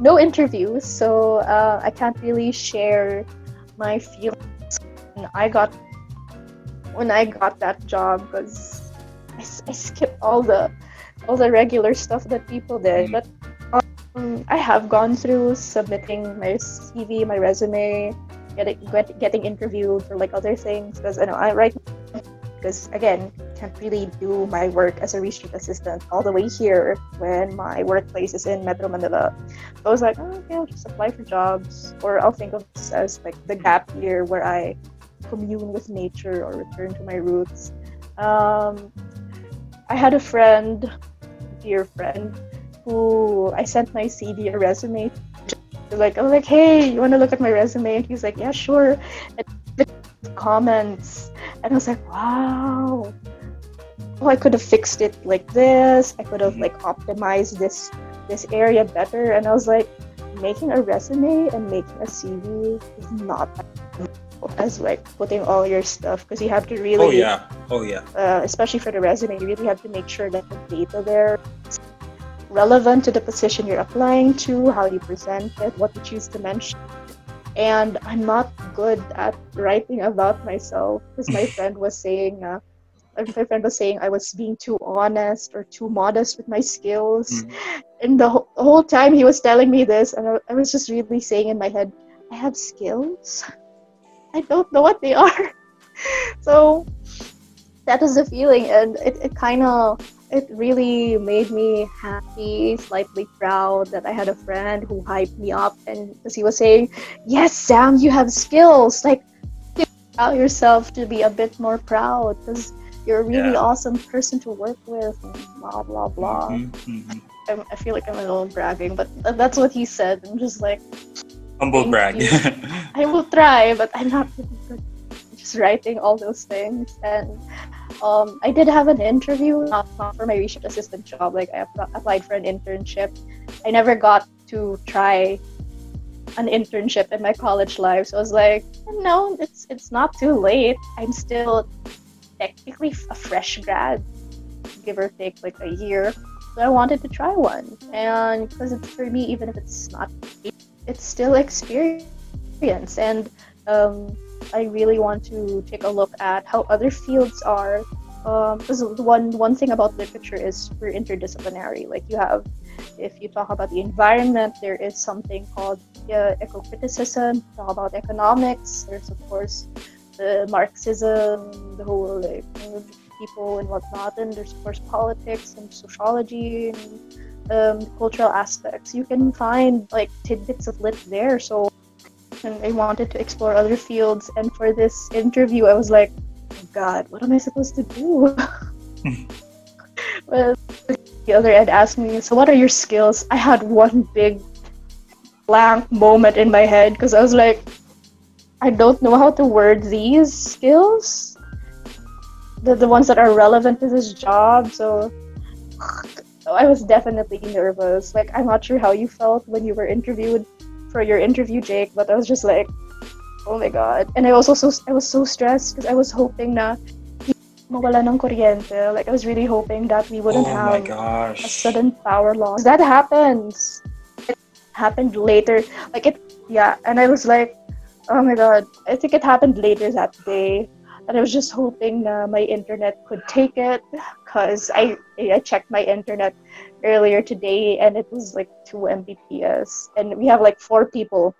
no interviews, so uh, I can't really share my feelings. When I got when I got that job because I skipped all the all the regular stuff that people did. Mhm. But um, I have gone through submitting my CV, my resume, getting get, getting interviewed for like other things because I know I right because again can't really do my work as a research assistant all the way here when my workplace is in Metro Manila. So I was like, oh, okay, I'll just apply for jobs, or I'll think of this as like the gap year where I commune with nature or return to my roots. Um, I had a friend, dear friend, who I sent my CV or resume. Like I'm like, hey, you want to look at my resume? And he's like, yeah, sure. And comments, and I was like, wow. Oh, I could have fixed it like this. I could have like optimized this this area better. And I was like, making a resume and making a CV is not as like putting all your stuff because you have to really Oh yeah. Oh yeah. uh, especially for the resume, you really have to make sure that the data there is relevant to the position you're applying to, how you present it, what you choose to mention. And I'm not good at writing about myself because my [laughs] friend was saying, uh, my friend was saying I was being too honest or too modest with my skills. Mm. And the, whole- the whole time he was telling me this, and I, I was just really saying in my head, I have skills. I don't know what they are. [laughs] so that was the feeling and it, it kind of it really made me happy slightly proud that i had a friend who hyped me up and because he was saying yes sam you have skills like allow yourself to be a bit more proud because you're a really Yeah. awesome person to work with and blah blah blah Mhm, mhm. I'm, i feel like i'm a little bragging but that's what he said i'm just like Humble brag. [laughs] I will try, but I'm not really good at just writing all those things. And um, I did have an interview, not, not for my research assistant job. Like I app- applied for an internship. I never got to try an internship in my college life, so I was like, no, it's it's not too late. I'm still technically a fresh grad, give or take like a year. So I wanted to try one, and because it's for me, even if it's not it's still experience and um, i really want to take a look at how other fields are. Because one one thing about literature is we're interdisciplinary. Like you have if you talk about the environment there is something called uh, eco-criticism talk about economics there's of course the marxism the whole like people and whatnot and there's of course politics and sociology and um, cultural aspects. You can find like tidbits of lit there. So, and I wanted to explore other fields. And for this interview, I was like, oh God, what am I supposed to do? [laughs] well, the other end asked me, so what are your skills? I had one big blank moment in my head because I was like, I don't know how to word these skills. The, the ones that are relevant to this job. So I was definitely nervous. Like I'm not sure how you felt when you were interviewed for your interview, Jake, but I was just like, oh my god. And I was also I was so stressed because I was hoping na mawala ng kuryente. Like I was really hoping that we wouldn't oh have a sudden power loss. That happens. It happened later. Like it yeah, and I was like, oh my god. I think it happened later that day. And I was just hoping uh, my internet could take it because I I checked my internet earlier today and it was like 2 Mbps. And we have like four people,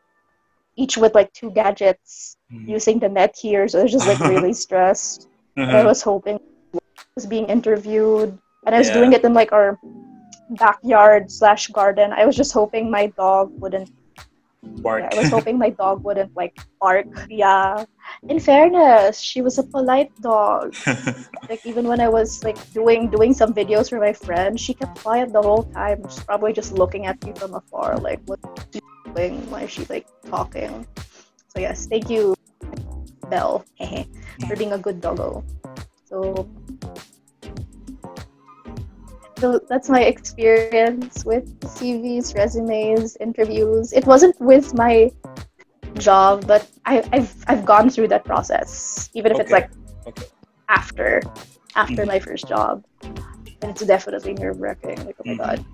each with like two gadgets Mhm. using the net here. So I was just like really [laughs] stressed. And I was hoping I was being interviewed and I was Yeah. doing it in like our backyard slash garden. I was just hoping my dog wouldn't Bark. yeah, I was hoping my dog wouldn't like bark. Yeah. In fairness, she was a polite dog. [laughs] Like even when I was like doing doing some videos for my friend, she kept quiet the whole time. She's probably just looking at me from afar, like what she doing? Why is she like talking? So yes, thank you, Belle, [laughs] for being a good doggo. So that's my experience with CVs, resumes, interviews. It wasn't with my job, but I, I've I've gone through that process, even if it's like Okay. after after Mhm. my first job, and it's definitely nerve wracking. Like oh my Mhm. god,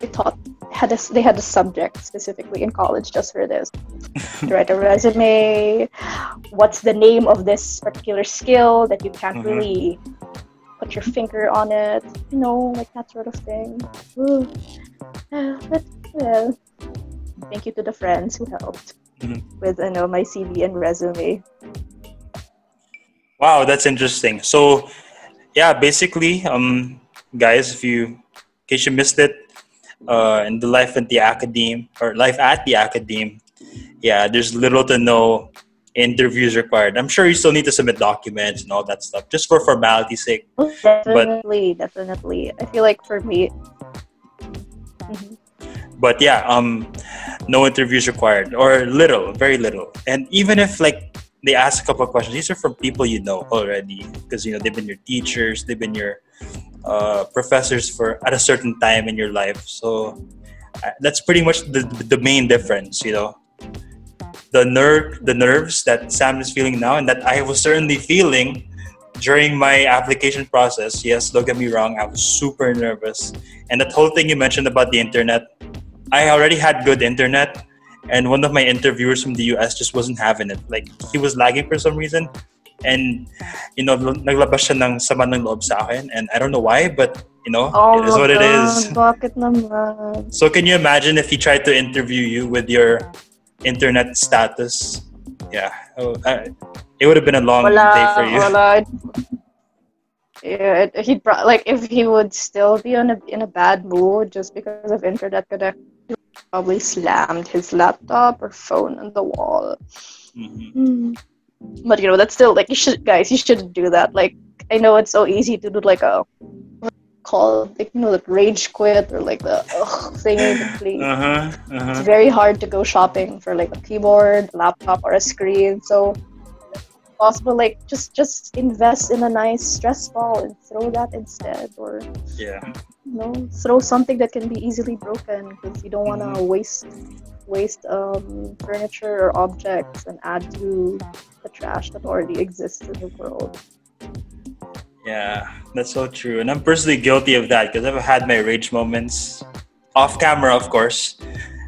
they taught had a, they had a subject specifically in college just for this. [laughs] write a resume. What's the name of this particular skill that you can't Mhm. really put your finger on it? You know, like that sort of thing. Ooh. But well, thank you to the friends who helped Mhm. with you know my CV and resume. Wow, that's interesting. So, yeah, basically, um, guys, if you, in case you missed it, uh, in the life at the academe or life at the academe, yeah, there's little to no interviews required. I'm sure you still need to submit documents and all that stuff, just for formality's sake. Definitely, definitely. I feel like for me. But yeah, um, no interviews required or little, very little. And even if like they ask a couple of questions, these are from people you know already because you know they've been your teachers, they've been your uh, professors for at a certain time in your life. So uh, that's pretty much the the main difference, you know. The nerve, the nerves that Sam is feeling now, and that I was certainly feeling during my application process. Yes, don't get me wrong, I was super nervous, and that whole thing you mentioned about the internet, I already had good internet, and one of my interviewers from the US just wasn't having it. Like he was lagging for some reason, and you know, naglabas siya ng sama ng loob sa akin, and I don't know why, but you know, Oh it is what it God, is. Bakit naman? So can you imagine if he tried to interview you with your internet status? Yeah, oh, uh, it would have been a long day for you. wala. Yeah, it, he'd pro- like if he would still be in a in a bad mood just because of internet connection, he probably slammed his laptop or phone on the wall. Mhm. But you know, that's still like you should guys, you shouldn't do that. Like I know it's so easy to do like a call like you know like rage quit or like the ugh thing. Uh-huh, It's uh-huh. very hard to go shopping for like a keyboard, laptop, or a screen. So possible like just just invest in a nice stress ball and throw that instead or Yeah. you know throw something that can be easily broken because you don't want to waste waste um, furniture or objects and add to the trash that already exists in the world Yeah, that's so true. And I'm personally guilty of that because I've had my rage moments off camera, of course.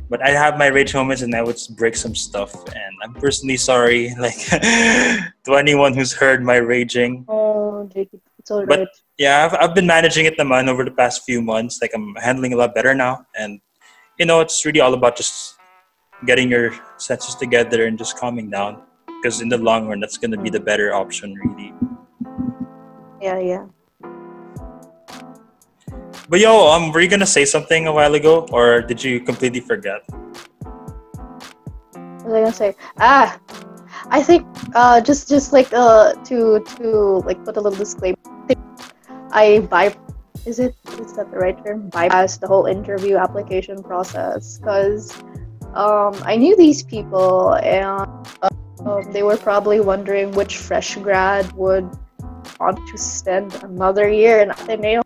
But I have my rage moments and I would break some stuff. And I'm personally sorry, [laughs] like to anyone who's heard my raging. oh it's alright But- Yeah, I've, I've been managing it the naman over the past few months. Like I'm handling a lot better now. And you know, it's really all about just getting your senses together and just calming down. Because in the long run, that's gonna be the better option, really. Yeah yeah But yo, um, were you gonna say something a while ago, or did you completely forget? what was I gonna say? Ah, I think uh, just just like uh to to like put a little disclaimer. I by is it is that the right term? Bypass the whole interview application process because um, I knew these people and um, they were probably wondering which fresh grad would want to spend another year in Ateneo.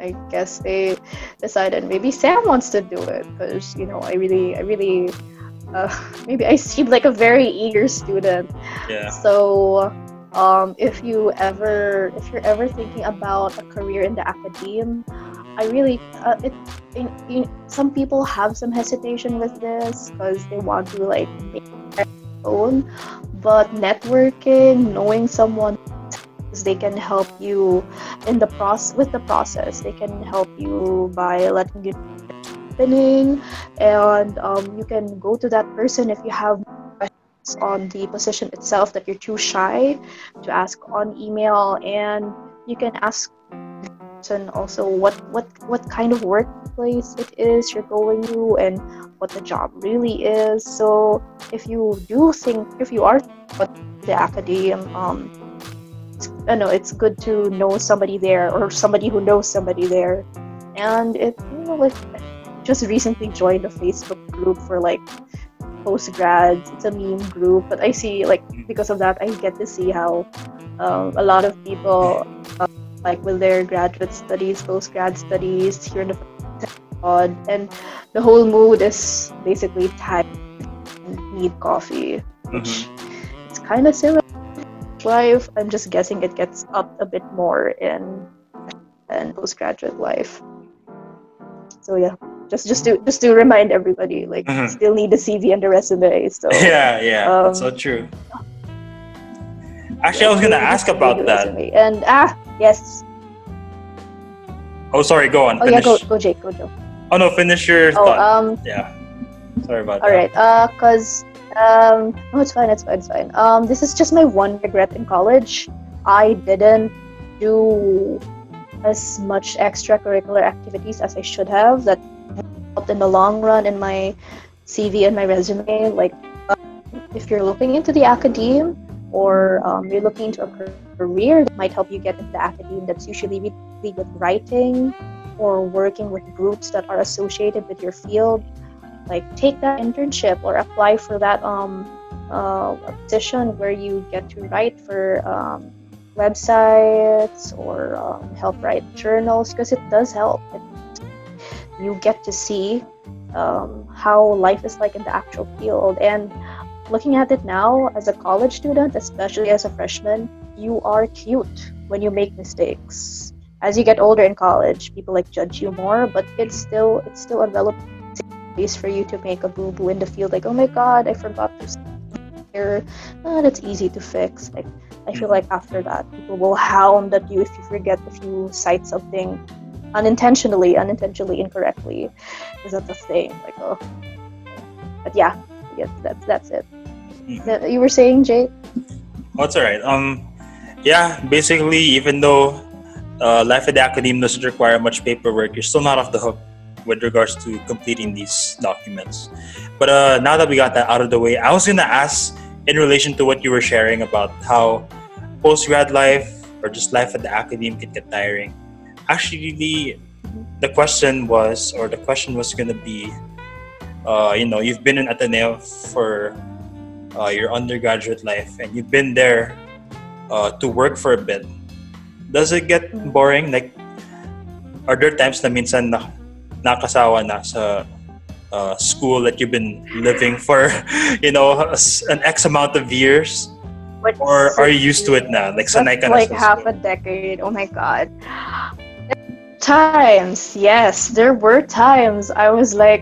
I guess they decided maybe Sam wants to do it because you know I really I really uh, [laughs] maybe I seem like a very eager student. Yeah. So, um, if you ever, if you're ever thinking about a career in the academe, I really, uh, it, in, in, some people have some hesitation with this because they want to like make their own, but networking, knowing someone, they can help you in the process with the process. They can help you by letting you happening and um, you can go to that person if you have questions on the position itself that you're too shy to ask on email and you can ask and also what what what kind of workplace it is you're going to and what the job really is so if you do think if you are the academe um I know it's good to know somebody there or somebody who knows somebody there and it you know like just recently joined a Facebook group for like postgrads. It's a meme group, but I see like because of that, I get to see how um, a lot of people uh, like with their graduate studies, postgrad studies here in the pod, and the whole mood is basically tired need coffee, which it's kind of similar. Life, I'm just guessing it gets up a bit more in in postgraduate life. So yeah, just just to just to remind everybody, like Mhm. still need the CV and the resume. So [laughs] Yeah, yeah, that's so Um, true. Actually, I was gonna ask about that. resume. And ah, yes. Oh, sorry. Go on. Oh yeah, go go Jake, go Joe. Oh no, finish your Oh thought. um, yeah. Sorry about all that. All right, Uh, cause um, no, it's fine, it's fine, it's fine. Um, this is just my one regret in college. I didn't do as much extracurricular activities as I should have. That helped in the long run in my CV and my resume. Like, uh, if you're looking into the academe or um, you're looking into a career that might help you get into the academe, that's usually with writing or working with groups that are associated with your field, like take that internship or apply for that um, uh, position where you get to write for um, websites or um, help write journals because it does help. It, you get to see um, how life is like in the actual field. And looking at it now as a college student, especially as a freshman, you are cute when you make mistakes. As you get older in college, people like judge you more, but it's still it's still a relative space for you to make a boo boo in the field. Like, oh my god, I forgot to here. Oh, that's easy to fix. Like, I feel like after that, people will hound at you if you forget if you cite something unintentionally, unintentionally, incorrectly. Is that the thing? Like, oh, but yeah, yeah, that's that's it. Mhm. You were saying, Jay? Oh, it's alright. Um, yeah, basically, even though uh, life at the academe doesn't require much paperwork, you're still not off the hook with regards to completing these documents. But uh, now that we got that out of the way, I was gonna ask in relation to what you were sharing about how post grad life or just life at the academe can get tiring. Actually, the question was, or the question was gonna be, uh, you know, you've been in Ateneo for uh, your undergraduate life and you've been there uh, to work for a bit. Does it get boring? Like, are there times na minsan na nakasawa na sa uh, school that you've been living for, [laughs] you know, an X amount of years? But Or are you used to it now? Like, sanay ka na like half school? a decade. Oh my god. Times, yes, there were times I was like,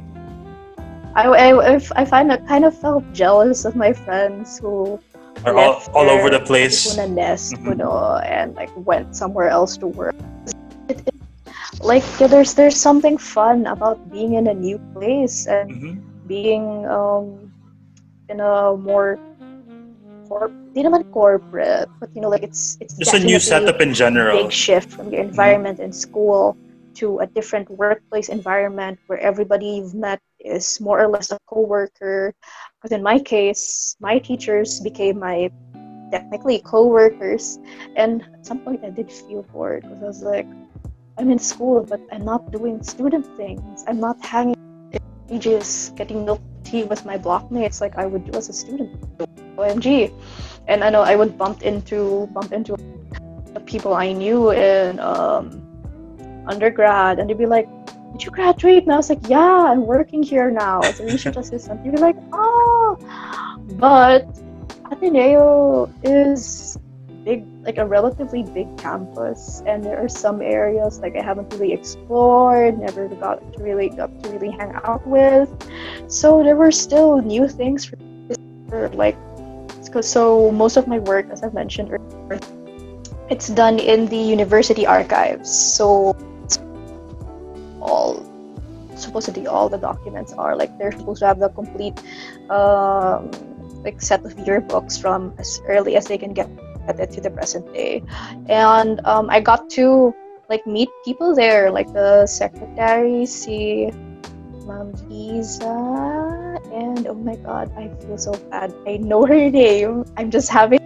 I, I, I find I kind of felt jealous of my friends who Are all, all over the place? Nest, Mhm. kuno, and like went somewhere else to work. Like yeah, there's there's something fun about being in a new place and Mhm. being um in a more corp naman corporate but you know like it's it's Just a new setup in general. big shift from your environment in school to a different workplace environment where everybody you've met is more or less a coworker. Because in my case, my teachers became my technically co-workers, and at some point I did feel bored because I was like, I'm in school, but I'm not doing student things. I'm not hanging pages, getting milk tea with my blockmates like I would do as a student. OMG, and I know I would bump into bump into the people I knew in um, undergrad, and they'd be like, "Did you graduate?" And I was like, "Yeah, I'm working here now as a research [laughs] assistant." You'd be like, "Oh," but Ateneo is big, like a relatively big campus, and there are some areas like I haven't really explored, never got to really got to really hang out with. So there were still new things for, like, so most of my work, as I've mentioned earlier, it's done in the university archives. So all supposedly all the documents are like they're supposed to have the complete um, like set of yearbooks from as early as they can get at it to the present day. And um, i got to like meet people there like the secretary see Ma'am Lisa and oh my god I feel so bad. I know her [laughs] name. I'm just having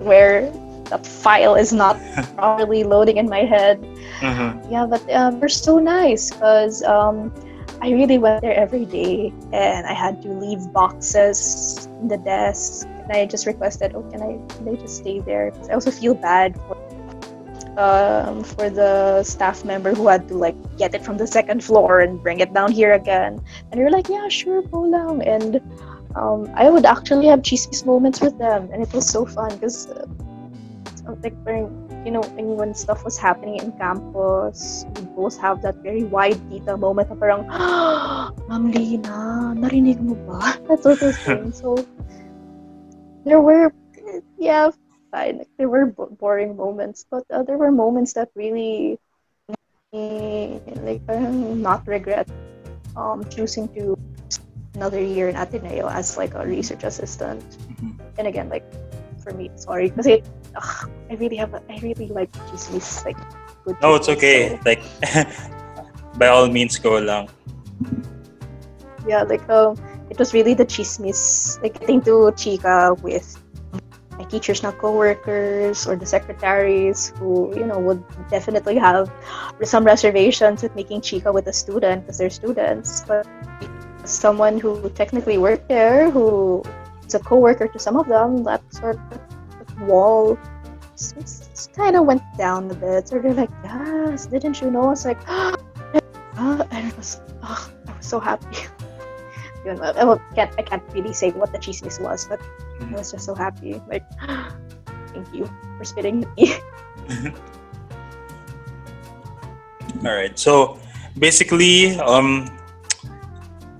where that file is not [laughs] properly loading in my head. Mhm. yeah but uh, they're so nice because um, i really went there every day and i had to leave boxes in the desk i just requested oh can i can they just stay there i also feel bad for um, for the staff member who had to like get it from the second floor and bring it down here again and you're like yeah sure go lang and um, i would actually have chismis moments with them and it was so fun because uh, like when you know when, stuff was happening in campus we both have that very wide detail moment na parang [gasps] Ma'am Lina, narinig mo ba? [laughs] That sort of thing. So there were yeah fine like, there were bo- boring moments but uh, there were moments that really made me, like parang not regret um choosing to another year in Ateneo as like a research assistant Mhm. and again like for me sorry because ugh, I really have a, I really like chismis like good No, it's okay. so- Like, [laughs] by all means, go along. yeah like um it was really the chismis like getting to chica with my teachers, not co-workers, or the secretaries who you know would definitely have some reservations with making chica with a student because they're students, but someone who technically worked there, who is a co-worker to some of them, that sort of wall kind of went down a bit. So they're like, yes, didn't you know? It's like, oh, [gasps] and it was, oh, I was so happy. [laughs] I can't, I can't really say what the cheesiness was, but I was just so happy. Like, [gasps] thank you for spitting me. All right. So basically, um,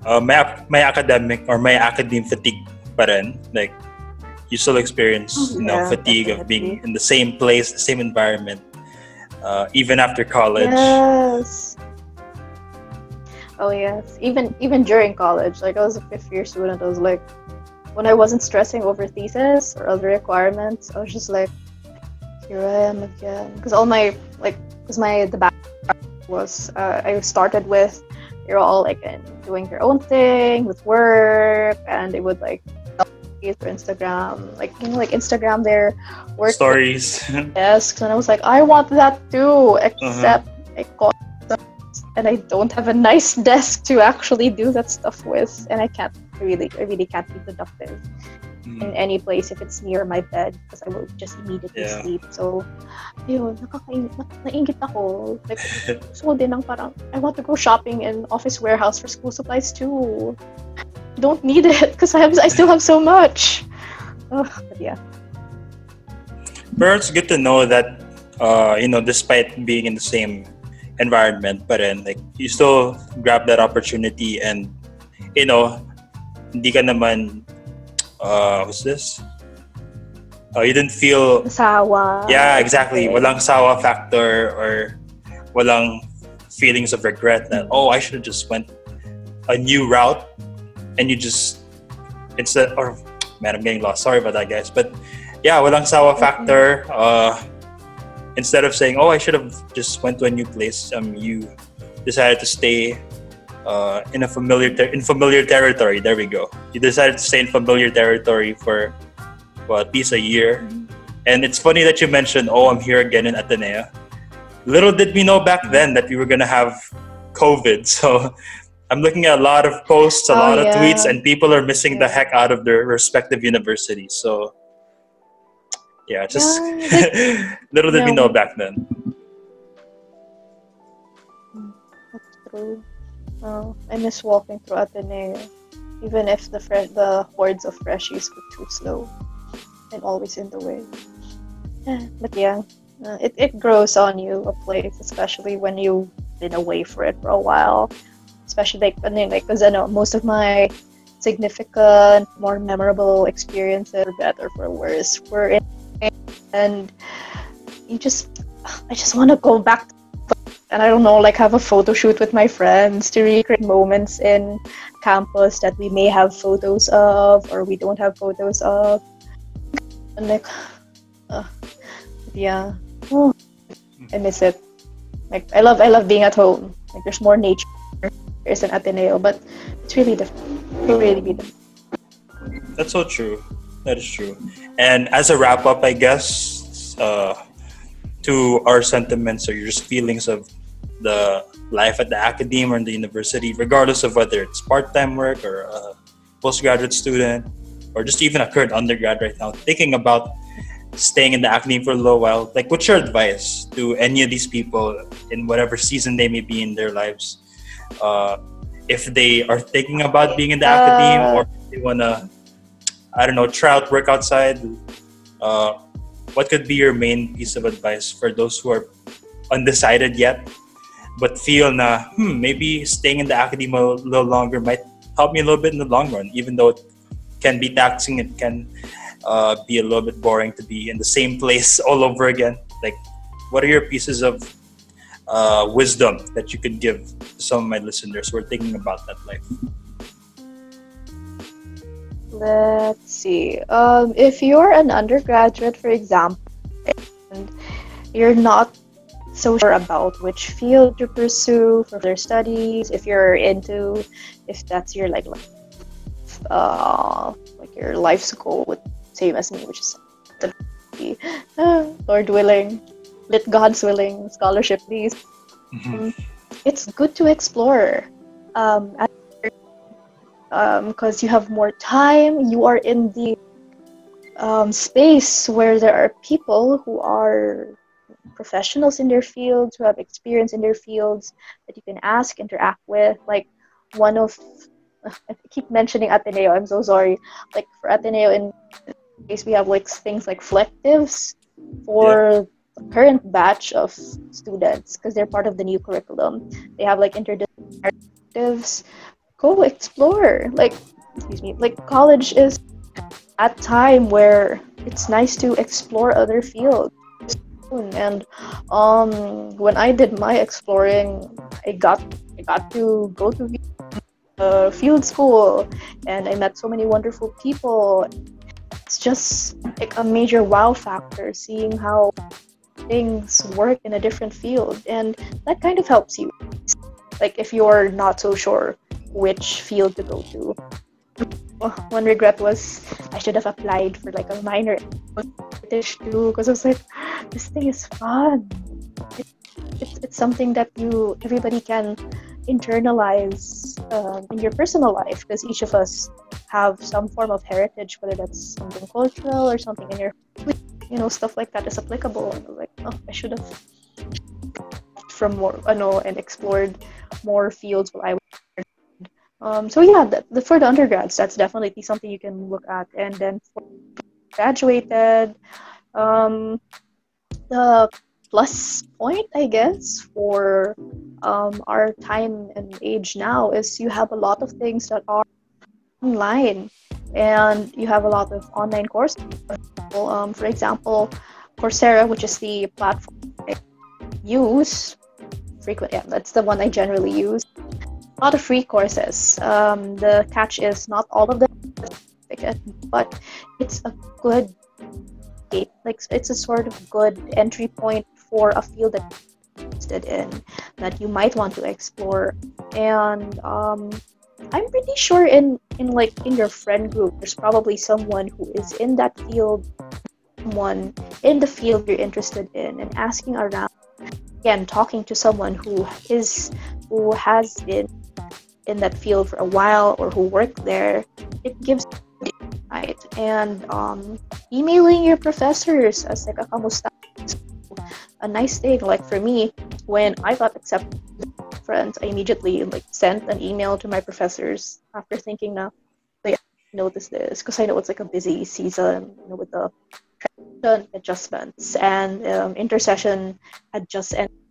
uh, my, my academic or my academic fatigue pa rin. Like, you still experience Oh, you know fatigue of being in the same place, the same environment, uh, even after college. Yes. Oh yes. Even even during college, like I was a fifth year student, I was like, when I wasn't stressing over thesis or other requirements, I was just like, here I am again. Because all my like, because my the back was uh, I started with you're all like in, doing your own thing with work, and they would like for Instagram, like you know, like Instagram their work Stories. [laughs] desks and I was like, I want that too, except I got and I don't have a nice [laughs] desk to actually do that stuff with, and I can't really, I really can't be productive in Mm. any place if it's near my bed because I will just immediately Yeah. sleep. So, yun, nakakain, na, naingit ako. Like, [laughs] so din ang parang, I want to go shopping in Office Warehouse for school supplies too. Don't need [laughs] it because I have, I still have so much. Ugh, but yeah. But it's good to know that uh, you know, despite being in the same environment, but then like you still grab that opportunity and you know, hindi ka naman uh, what's this? Uh, you didn't feel Sawa. Yeah, exactly. Walang sawa factor or walang feelings of regret that oh I should have just went a new route and you just instead or man I'm getting lost. Sorry about that guys. But yeah, walang sawa factor. Uh, instead of saying oh I should have just went to a new place, um you decided to stay uh, in a familiar ter- in familiar territory. There we go. You decided to stay in familiar territory for well, at least a year. And it's funny that you mentioned, oh, I'm here again in Ateneo. Little did we know back then that we were going to have COVID. [laughs] So I'm looking at a lot of posts, a Oh, lot of yeah. tweets, and people are missing the heck out of their respective universities. So yeah, just [laughs] little did we know back then. That's true. Oh, I miss walking through Ateneo, even if the fre- the hordes of freshies were too slow and always in the way. [sighs] But yeah, uh, it, it grows on you a place, especially when you've been away for it for a while. Especially like, I mean, like, because I know most of my significant, more memorable experiences, for better for worse, were in, and you just, I just want to go back and I don't know, like have a photo shoot with my friends to recreate moments in campus that we may have photos of or we don't have photos of. And like, uh, yeah, oh, I miss it. Like I love, I love being at home. Like there's more nature. There's an Ateneo, but it's really different. Really different. That's so true. That is true. And as a wrap up, I guess, uh, to our sentiments or your feelings of the life at the academe or in the university, regardless of whether it's part time work or a postgraduate student or just even a current undergrad right now, thinking about staying in the academe for a little while, like what's your advice to any of these people in whatever season they may be in their lives? Uh, if they are thinking about being in the academe or if they want to I don't know, try out work outside. Uh, what could be your main piece of advice for those who are undecided yet, but feel na, hmm, maybe staying in the academia a little longer might help me a little bit in the long run, even though it can be taxing, it can uh, be a little bit boring to be in the same place [laughs] all over again. Like, what are your pieces of uh, wisdom that you could give some of my listeners who are thinking about that life? Let's see. Um, if you're an undergraduate, for example, and you're not so sure about which field to pursue for their studies, if you're into, if that's your like, uh, like your life's goal, with same as me, which is hopefully, Lord willing, let God's willing, scholarship please. Mhm. It's good to explore. Um, because you have more time, you are in the um, space where there are people who are professionals in their fields, who have experience in their fields that you can ask, interact with. Like one of, [laughs] I keep mentioning Ateneo. I'm so sorry. Like for Ateneo, in case we have like things like flectives for the current batch of students because they're part of the new curriculum. They have like interdisciplinary. Go explore. Like, excuse me. Like college is at time where it's nice to explore other fields and um, when I did my exploring, I got I got to go to uh, field school, and I met so many wonderful people. It's just like a major wow factor seeing how things work in a different field, and that kind of helps you. Like if you're not so sure which field to go to. [laughs] One regret was I should have applied for like a minor British too because I was like, [gasps] this thing is fun. It, it's, it's something that you everybody can internalize um, in your personal life because each of us have some form of heritage, whether that's something cultural or something in your, you know, stuff like that is applicable. And I was like, oh, I should have from more, I know, and explored more fields while I was. Um, so yeah, the, the, for the undergrads, that's definitely something you can look at. And then for graduated, um, the plus point, I guess, for um, our time and age now is you have a lot of things that are online, and you have a lot of online courses. Um, for example, Coursera, which is the platform I use frequently, Yeah, that's the one I generally use a lot of free courses. Um, the catch is not all of them, but it's a good gate. Like it's a sort of good entry point for a field that you're interested in that you might want to explore. And um, I'm pretty sure in in like in your friend group, there's probably someone who is in that field, someone in the field you're interested in, and asking around. Again, talking to someone who is who has been in that field for a while or who work there, it gives right and um, emailing your professors as like a kamusta. A nice thing like for me when i got accepted friends i immediately like sent an email to my professors after thinking now they notice this because i know it's like a busy season you know with the adjustments and um, intersession had just ended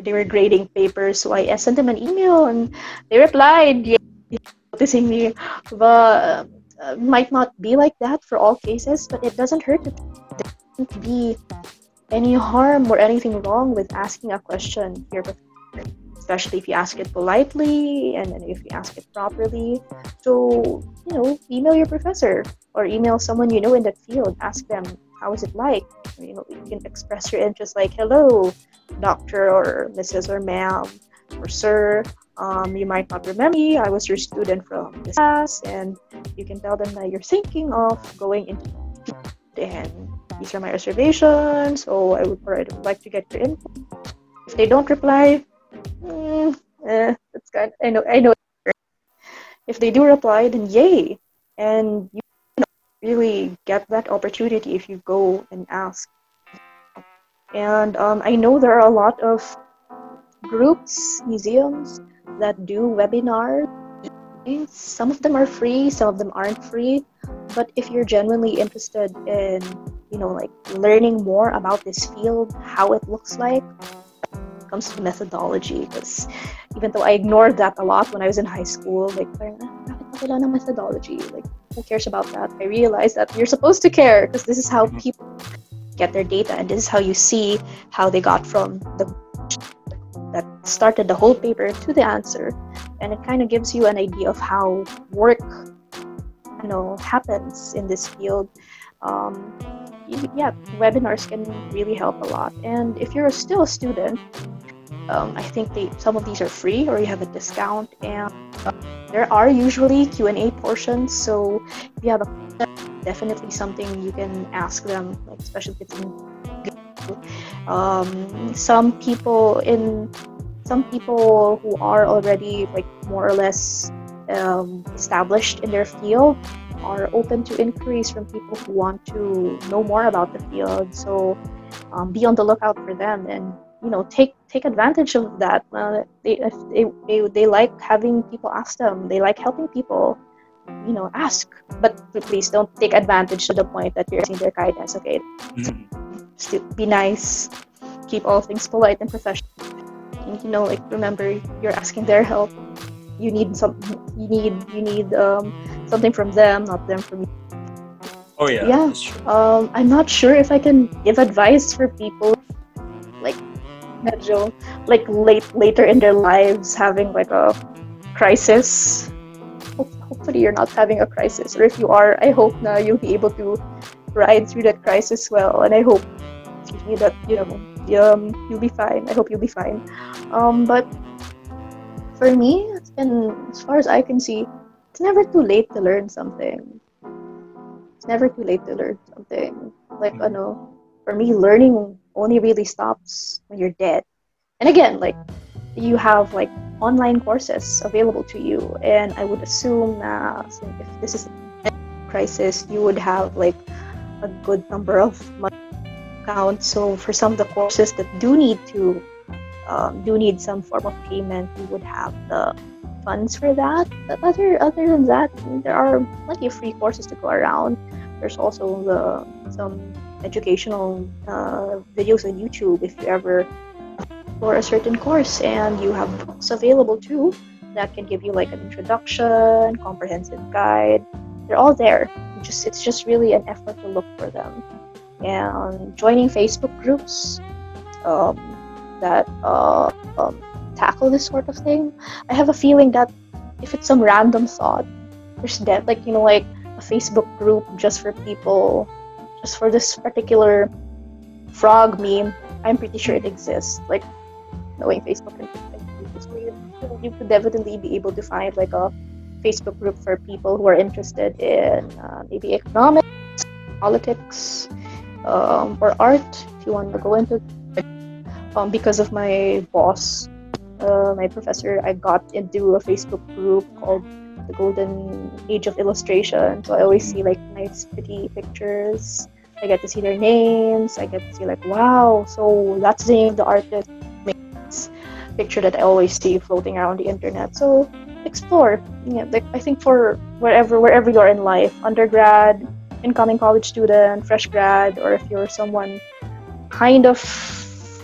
they were grading papers, so I sent them an email and they replied, yeah, noticing me. But uh, might not be like that for all cases, but it doesn't hurt. to be any harm or anything wrong with asking a question here, especially if you ask it politely and, and if you ask it properly. So, you know, email your professor or email someone you know in that field. Ask them, how is it like? You know, you can express your interest like, hello, doctor or Mrs. or ma'am or sir. Um, you might not remember me. I was your student from this class, and you can tell them that you're thinking of going into and these are my reservations. So I would, I would like to get your input. If they don't reply, mm, eh, that's good. I know. I know. If they do reply, then yay, and you really get that opportunity if you go and ask and um, I know there are a lot of groups, museums that do webinars. Some of them are free, some of them aren't free. But if you're genuinely interested in, you know, like learning more about this field, how it looks like, comes to methodology. Because even though I ignored that a lot when I was in high school, like, ah, methodology? Like, who cares about that? I realized that you're supposed to care because this is how mm-hmm. people get their data and this is how you see how they got from the that started the whole paper to the answer and it kind of gives you an idea of how work you know happens in this field um, yeah webinars can really help a lot. And if you're still a student um, i think they, some of these are free or you have a discount. And uh, there are usually q&a portions. So if you have a definitely something you can ask them, like especially if it's in um, some people in some people who are already like more or less um, established in their field are open to inquiries from people who want to know more about the field. So um, be on the lookout for them and you know take take advantage of that. Uh, they, they, they they like having people ask them. They like helping people. You know, ask, but please don't take advantage to the point that you're asking their guidance. Okay, Mhm. still be nice, keep all things polite and professional. And, you know, like remember you're asking their help. You need some. You need you need um, something from them, not them from you. Oh yeah, Yeah. Um, I'm not sure if I can give advice for people like medyo like late later in their lives having like a crisis. Hopefully you're not having a crisis, or if you are, I hope now you'll be able to ride through that crisis well, and I hope excuse me that you know um, you'll be fine. I hope you'll be fine. Um, but for me, and as far as I can see, it's never too late to learn something it's never too late to learn something. Like, Mhm. ano, for me, learning only really stops when you're dead. And again, like, you have like online courses available to you, and I would assume that if this is a crisis, you would have like a good number of money accounts. So for some of the courses that do need to um, do need some form of payment, you would have the funds for that. But other other than that, there are plenty of free courses to go around. There's also the some educational uh, videos on YouTube if you ever for a certain course, and you have books available too that can give you like an introduction, comprehensive guide. They're all there. You Just it's just really an effort to look for them, and joining Facebook groups um, that uh, um, tackle this sort of thing. I have a feeling that if it's some random thought, there's that like you know like a Facebook group just for people, just for this particular frog meme. I'm pretty sure it exists. Like knowing Facebook and you, you could definitely be able to find like a Facebook group for people who are interested in uh, maybe economics, politics, um, or art. If you want to go into, um, because of my boss uh, my professor, I got into a Facebook group called the Golden Age of Illustration. So I always see like nice, pretty pictures. I get to see their names. I get to see like, wow, so that's the name of the artist. Makes picture that I always see floating around the internet. So explore. Yeah, like I think for wherever wherever you're in life, undergrad, incoming college student, fresh grad, or if you're someone kind of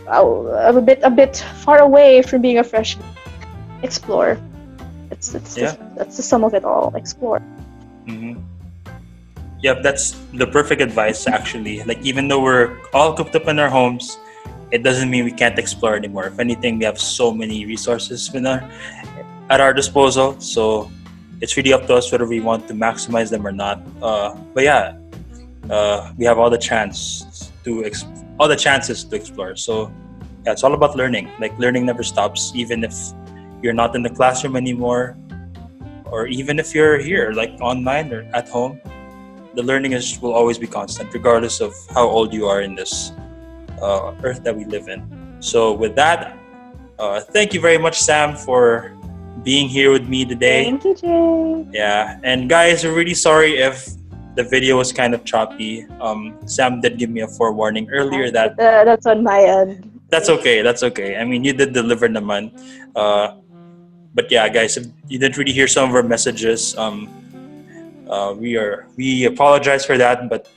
a bit a bit far away from being a fresh explorer. it's, it's Yeah. that's the sum of it all explore hmm Yep, that's the perfect advice actually. Like even though we're all cooped up in our homes, it doesn't mean we can't explore anymore. If anything, we have so many resources in our, at our disposal. So it's really up to us whether we want to maximize them or not. Uh, but yeah, uh, we have all the chance to ex- all the chances to explore. So yeah, it's all about learning. Like learning never stops, even if you're not in the classroom anymore, or even if you're here, like online or at home the learning is will always be constant, regardless of how old you are in this uh, earth that we live in. So, with that, uh, thank you very much, Sam, for being here with me today. thank you jay Yeah, and guys, we're really sorry if the video was kind of choppy. Um, Sam did give me a forewarning earlier that uh, that's on my end that's okay. That's okay. I mean, you did deliver naman. Uh, but yeah, guys, if you didn't really hear some of our messages, um, uh, we are we apologize for that. But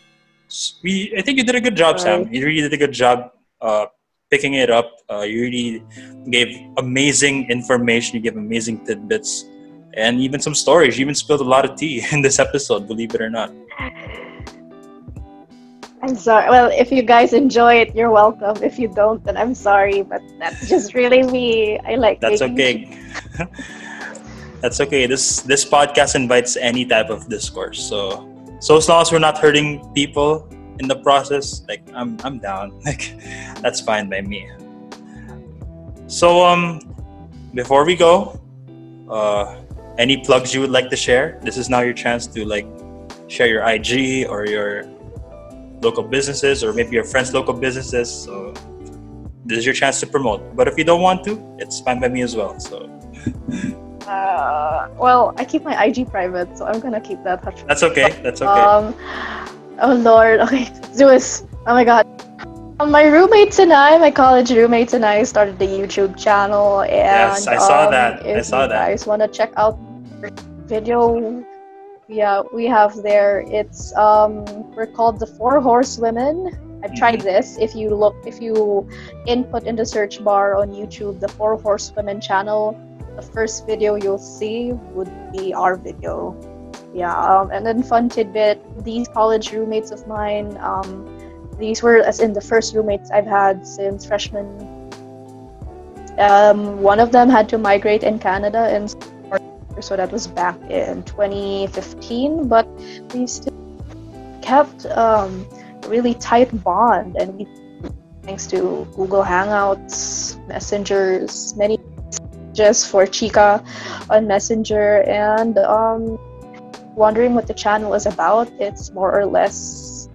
we, I think you did a good job, Sam. You really did a good job uh, picking it up. Uh, you really gave amazing information. You gave amazing tidbits, and even some stories. You even spilled a lot of tea in this episode. Believe it or not. i'm sorry well if you guys enjoy it you're welcome if you don't then i'm sorry but that's just really me i like That's okay. [laughs] That's okay. This this podcast invites any type of discourse. So so as long as we're not hurting people in the process, like I'm I'm down. [laughs] Like that's fine by me. So um before we go, uh any plugs you would like to share? This is now your chance to like share your IG or your local businesses or maybe your friends' local businesses. So this is your chance to promote. But if you don't want to, it's fine by me as well. So [laughs] Uh, well, I keep my IG private, so I'm gonna keep that that's okay. That's okay. Um, oh lord. [laughs] Okay, Zeus. Oh my god. Um, my roommates and I, my college roommates and I, started the YouTube channel, and Yes, I saw um, that. I If saw you that. guys want to check out video, yeah, we have there. It's um, we're called the Four Horsewomen. I've tried Mm-hmm. this. If you look, if you input in the search bar on YouTube the Four Horsewomen channel, the first video you'll see would be our video. Yeah, um, and then fun tidbit: these college roommates of mine, um, these were as in the first roommates I've had since freshman. Um, one of them had to migrate in Canada, and so that was back in 2015. But we still kept um, a really tight bond, and we, thanks to Google Hangouts, messengers, many just for Chica on Messenger, and um, wondering what the channel is about. It's more or less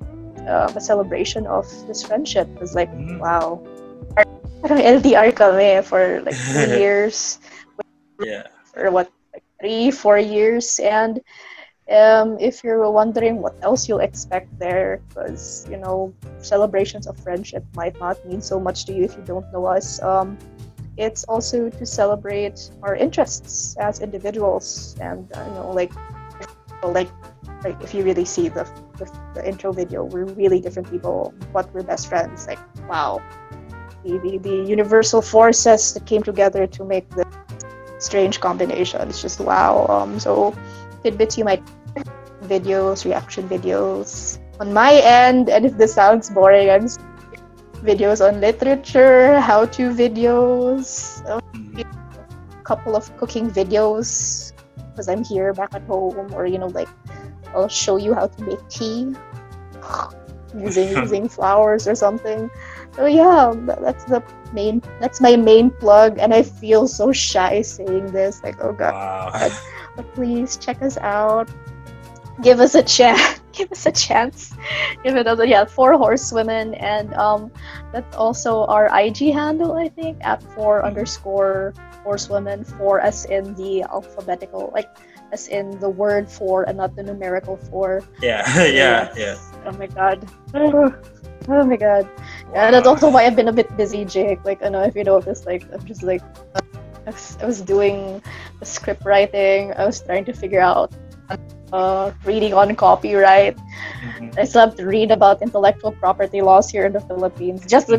uh, a celebration of this friendship. It's like, Mm. wow. Parang LDR kami for like three [laughs] years, yeah. or what, three, four years. And um, if you're wondering what else you'll expect there, because, you know, celebrations of friendship might not mean so much to you if you don't know us. Um, it's also to celebrate our interests as individuals and, uh, you know, like, like, like if you really see the, the, the intro video, we're really different people, but we're best friends. Like, wow. The, the, the universal forces that came together to make this strange combination. It's just wow. Um, so tidbits you might videos, reaction videos. On my end, and if this sounds boring, I'm videos on literature, how-to videos, a Mm. couple of cooking videos because I'm here back at home, or you know, like I'll show you how to make tea [sighs] using [laughs] using flowers or something. So yeah, tha- that's the main. That's my main plug, and I feel so shy saying this. Like, oh god Wow. but please check us out. Give us a chance. [laughs] Give us a chance. Give it a yeah. Four horsewomen, and um, that's also our IG handle. I think at four underscore horsewomen. Four as in the alphabetical, like as in the word four and not the numerical four. Yeah. [laughs] yeah. Yeah. Oh my god. [sighs] Oh my god. Yeah, that's also why I've been a bit busy, Jake. Like, I know if you noticed, like, I'm just like, I was, I was doing the script writing. I was trying to figure out uh, reading on copyright. Mhm. I still have to read about intellectual property laws here in the Philippines. Just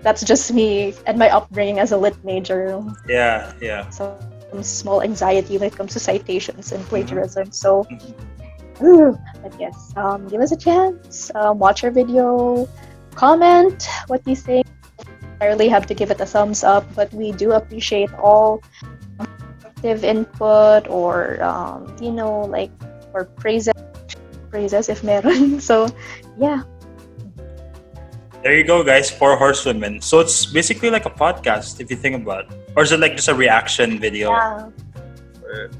that's just me and my upbringing as a lit major. Yeah. Yeah. So some small anxiety when it comes to citations and plagiarism. So Mhm. Ooh, [sighs] but yes, um, give us a chance. Um, watch our video, comment what you think. Entirely have to give it a thumbs up, but we do appreciate all active input or um, you know like or praises, praises if meron. [laughs] So yeah, There you go, guys. Four horsewomen. So it's basically like a podcast, if you think about it. Or is it like just a reaction video? yeah. Or-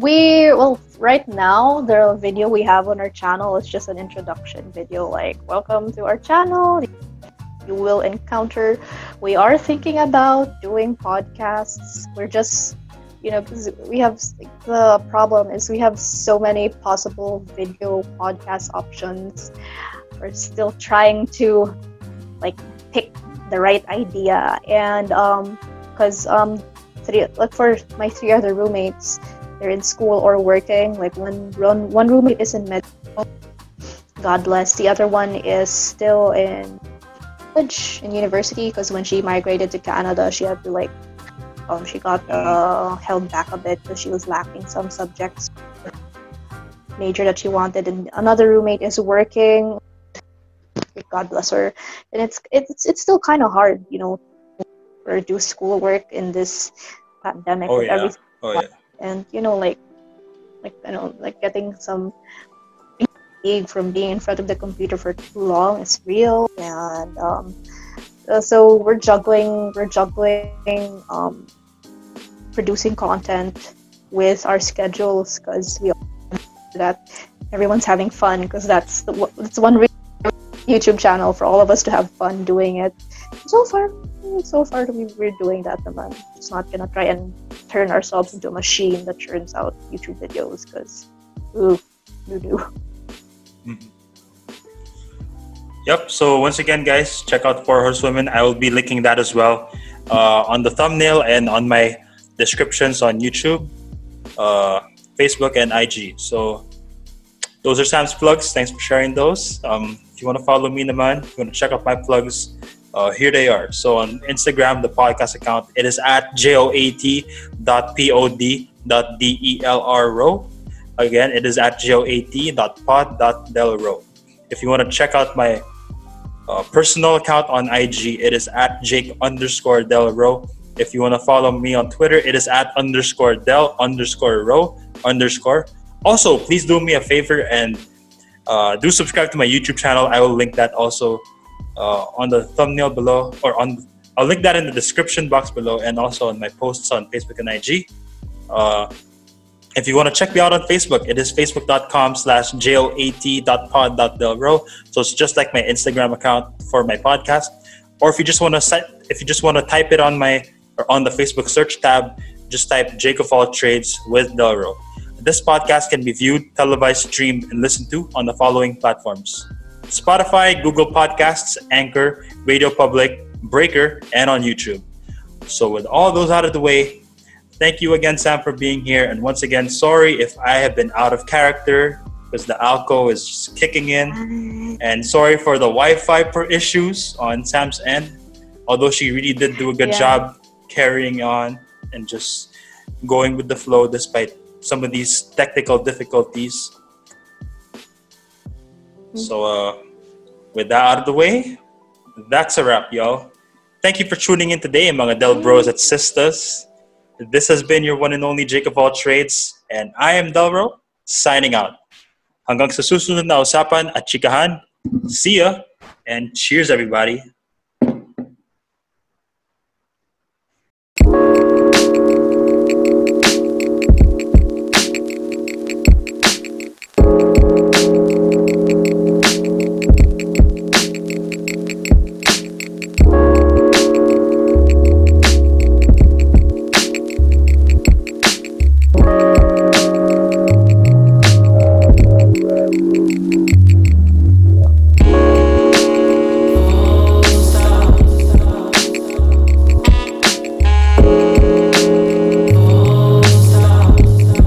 We well right now the video we have on our channel is just an introduction video like welcome to our channel. You will encounter we are thinking about doing podcasts. We're just you know because we have the problem is we have so many possible video podcast options. We're still trying to like pick the right idea and um because um three like for my three other roommates they're in school or working. Like one one, one roommate is in med. God bless. The other one is still in college in university because when she migrated to Canada, she had to like um she got uh, held back a bit because she was lacking some subjects major that she wanted, and another roommate is working. God bless her, and it's it's it's still kind of hard, you know, or do schoolwork in this pandemic Oh yeah. Oh yeah. And you know like like you know like getting some fatigue from being in front of the computer for too long is real. And um uh, so we're juggling we're juggling um producing content with our schedules because we that everyone's having fun because that's the that's one reason YouTube channel for all of us to have fun doing it. So far, so far we, we're doing that naman. It's not gonna try and turn ourselves into a machine that churns out YouTube videos because, ooh, you do. Yep. So once again, guys, check out Four Horsewomen. I will be linking that as well uh, on the thumbnail and on my descriptions on YouTube, uh, Facebook, and IG. So those are Sam's plugs. Thanks for sharing those. Um, if you want to follow me, Naman, if you want to check out my plugs, uh, here they are. So on Instagram, the podcast account, it is at joat.pod.delro. Again, it is at joat.pod.delro. If you want to check out my uh, personal account on IG, it is at Jake underscore Del Ro. If you want to follow me on Twitter, it is at underscore Del underscore ro underscore. Also, please do me a favor and uh, do subscribe to my YouTube channel. I will link that also uh, on the thumbnail below, or on I'll link that in the description box below, and also on my posts on Facebook and IG. Uh, if you want to check me out on Facebook, it is facebook.com slash joat.pod.delro. So it's just like my Instagram account for my podcast. Or if you just want to set, if you just want to type it on my or on the Facebook search tab, just type Jake of all trades with Delro. This podcast can be viewed, televised, streamed, and listened to on the following platforms Spotify, Google Podcasts, Anchor, Radio Public, Breaker, and on YouTube. So, with all those out of the way, thank you again, Sam, for being here. And once again, sorry if I have been out of character because the alco is kicking in. And sorry for the Wi Fi issues on Sam's end. Although she really did do a good Yeah. job carrying on and just going with the flow despite some of these technical difficulties. So, uh, with that out of the way, that's a wrap, y'all. Thank you for tuning in today, mga Del Bros at Sisters. This has been your one and only Jake of all trades, and I am Delro, signing out. Hanggang sa susunod na usapan at chikahan, see ya, and cheers everybody.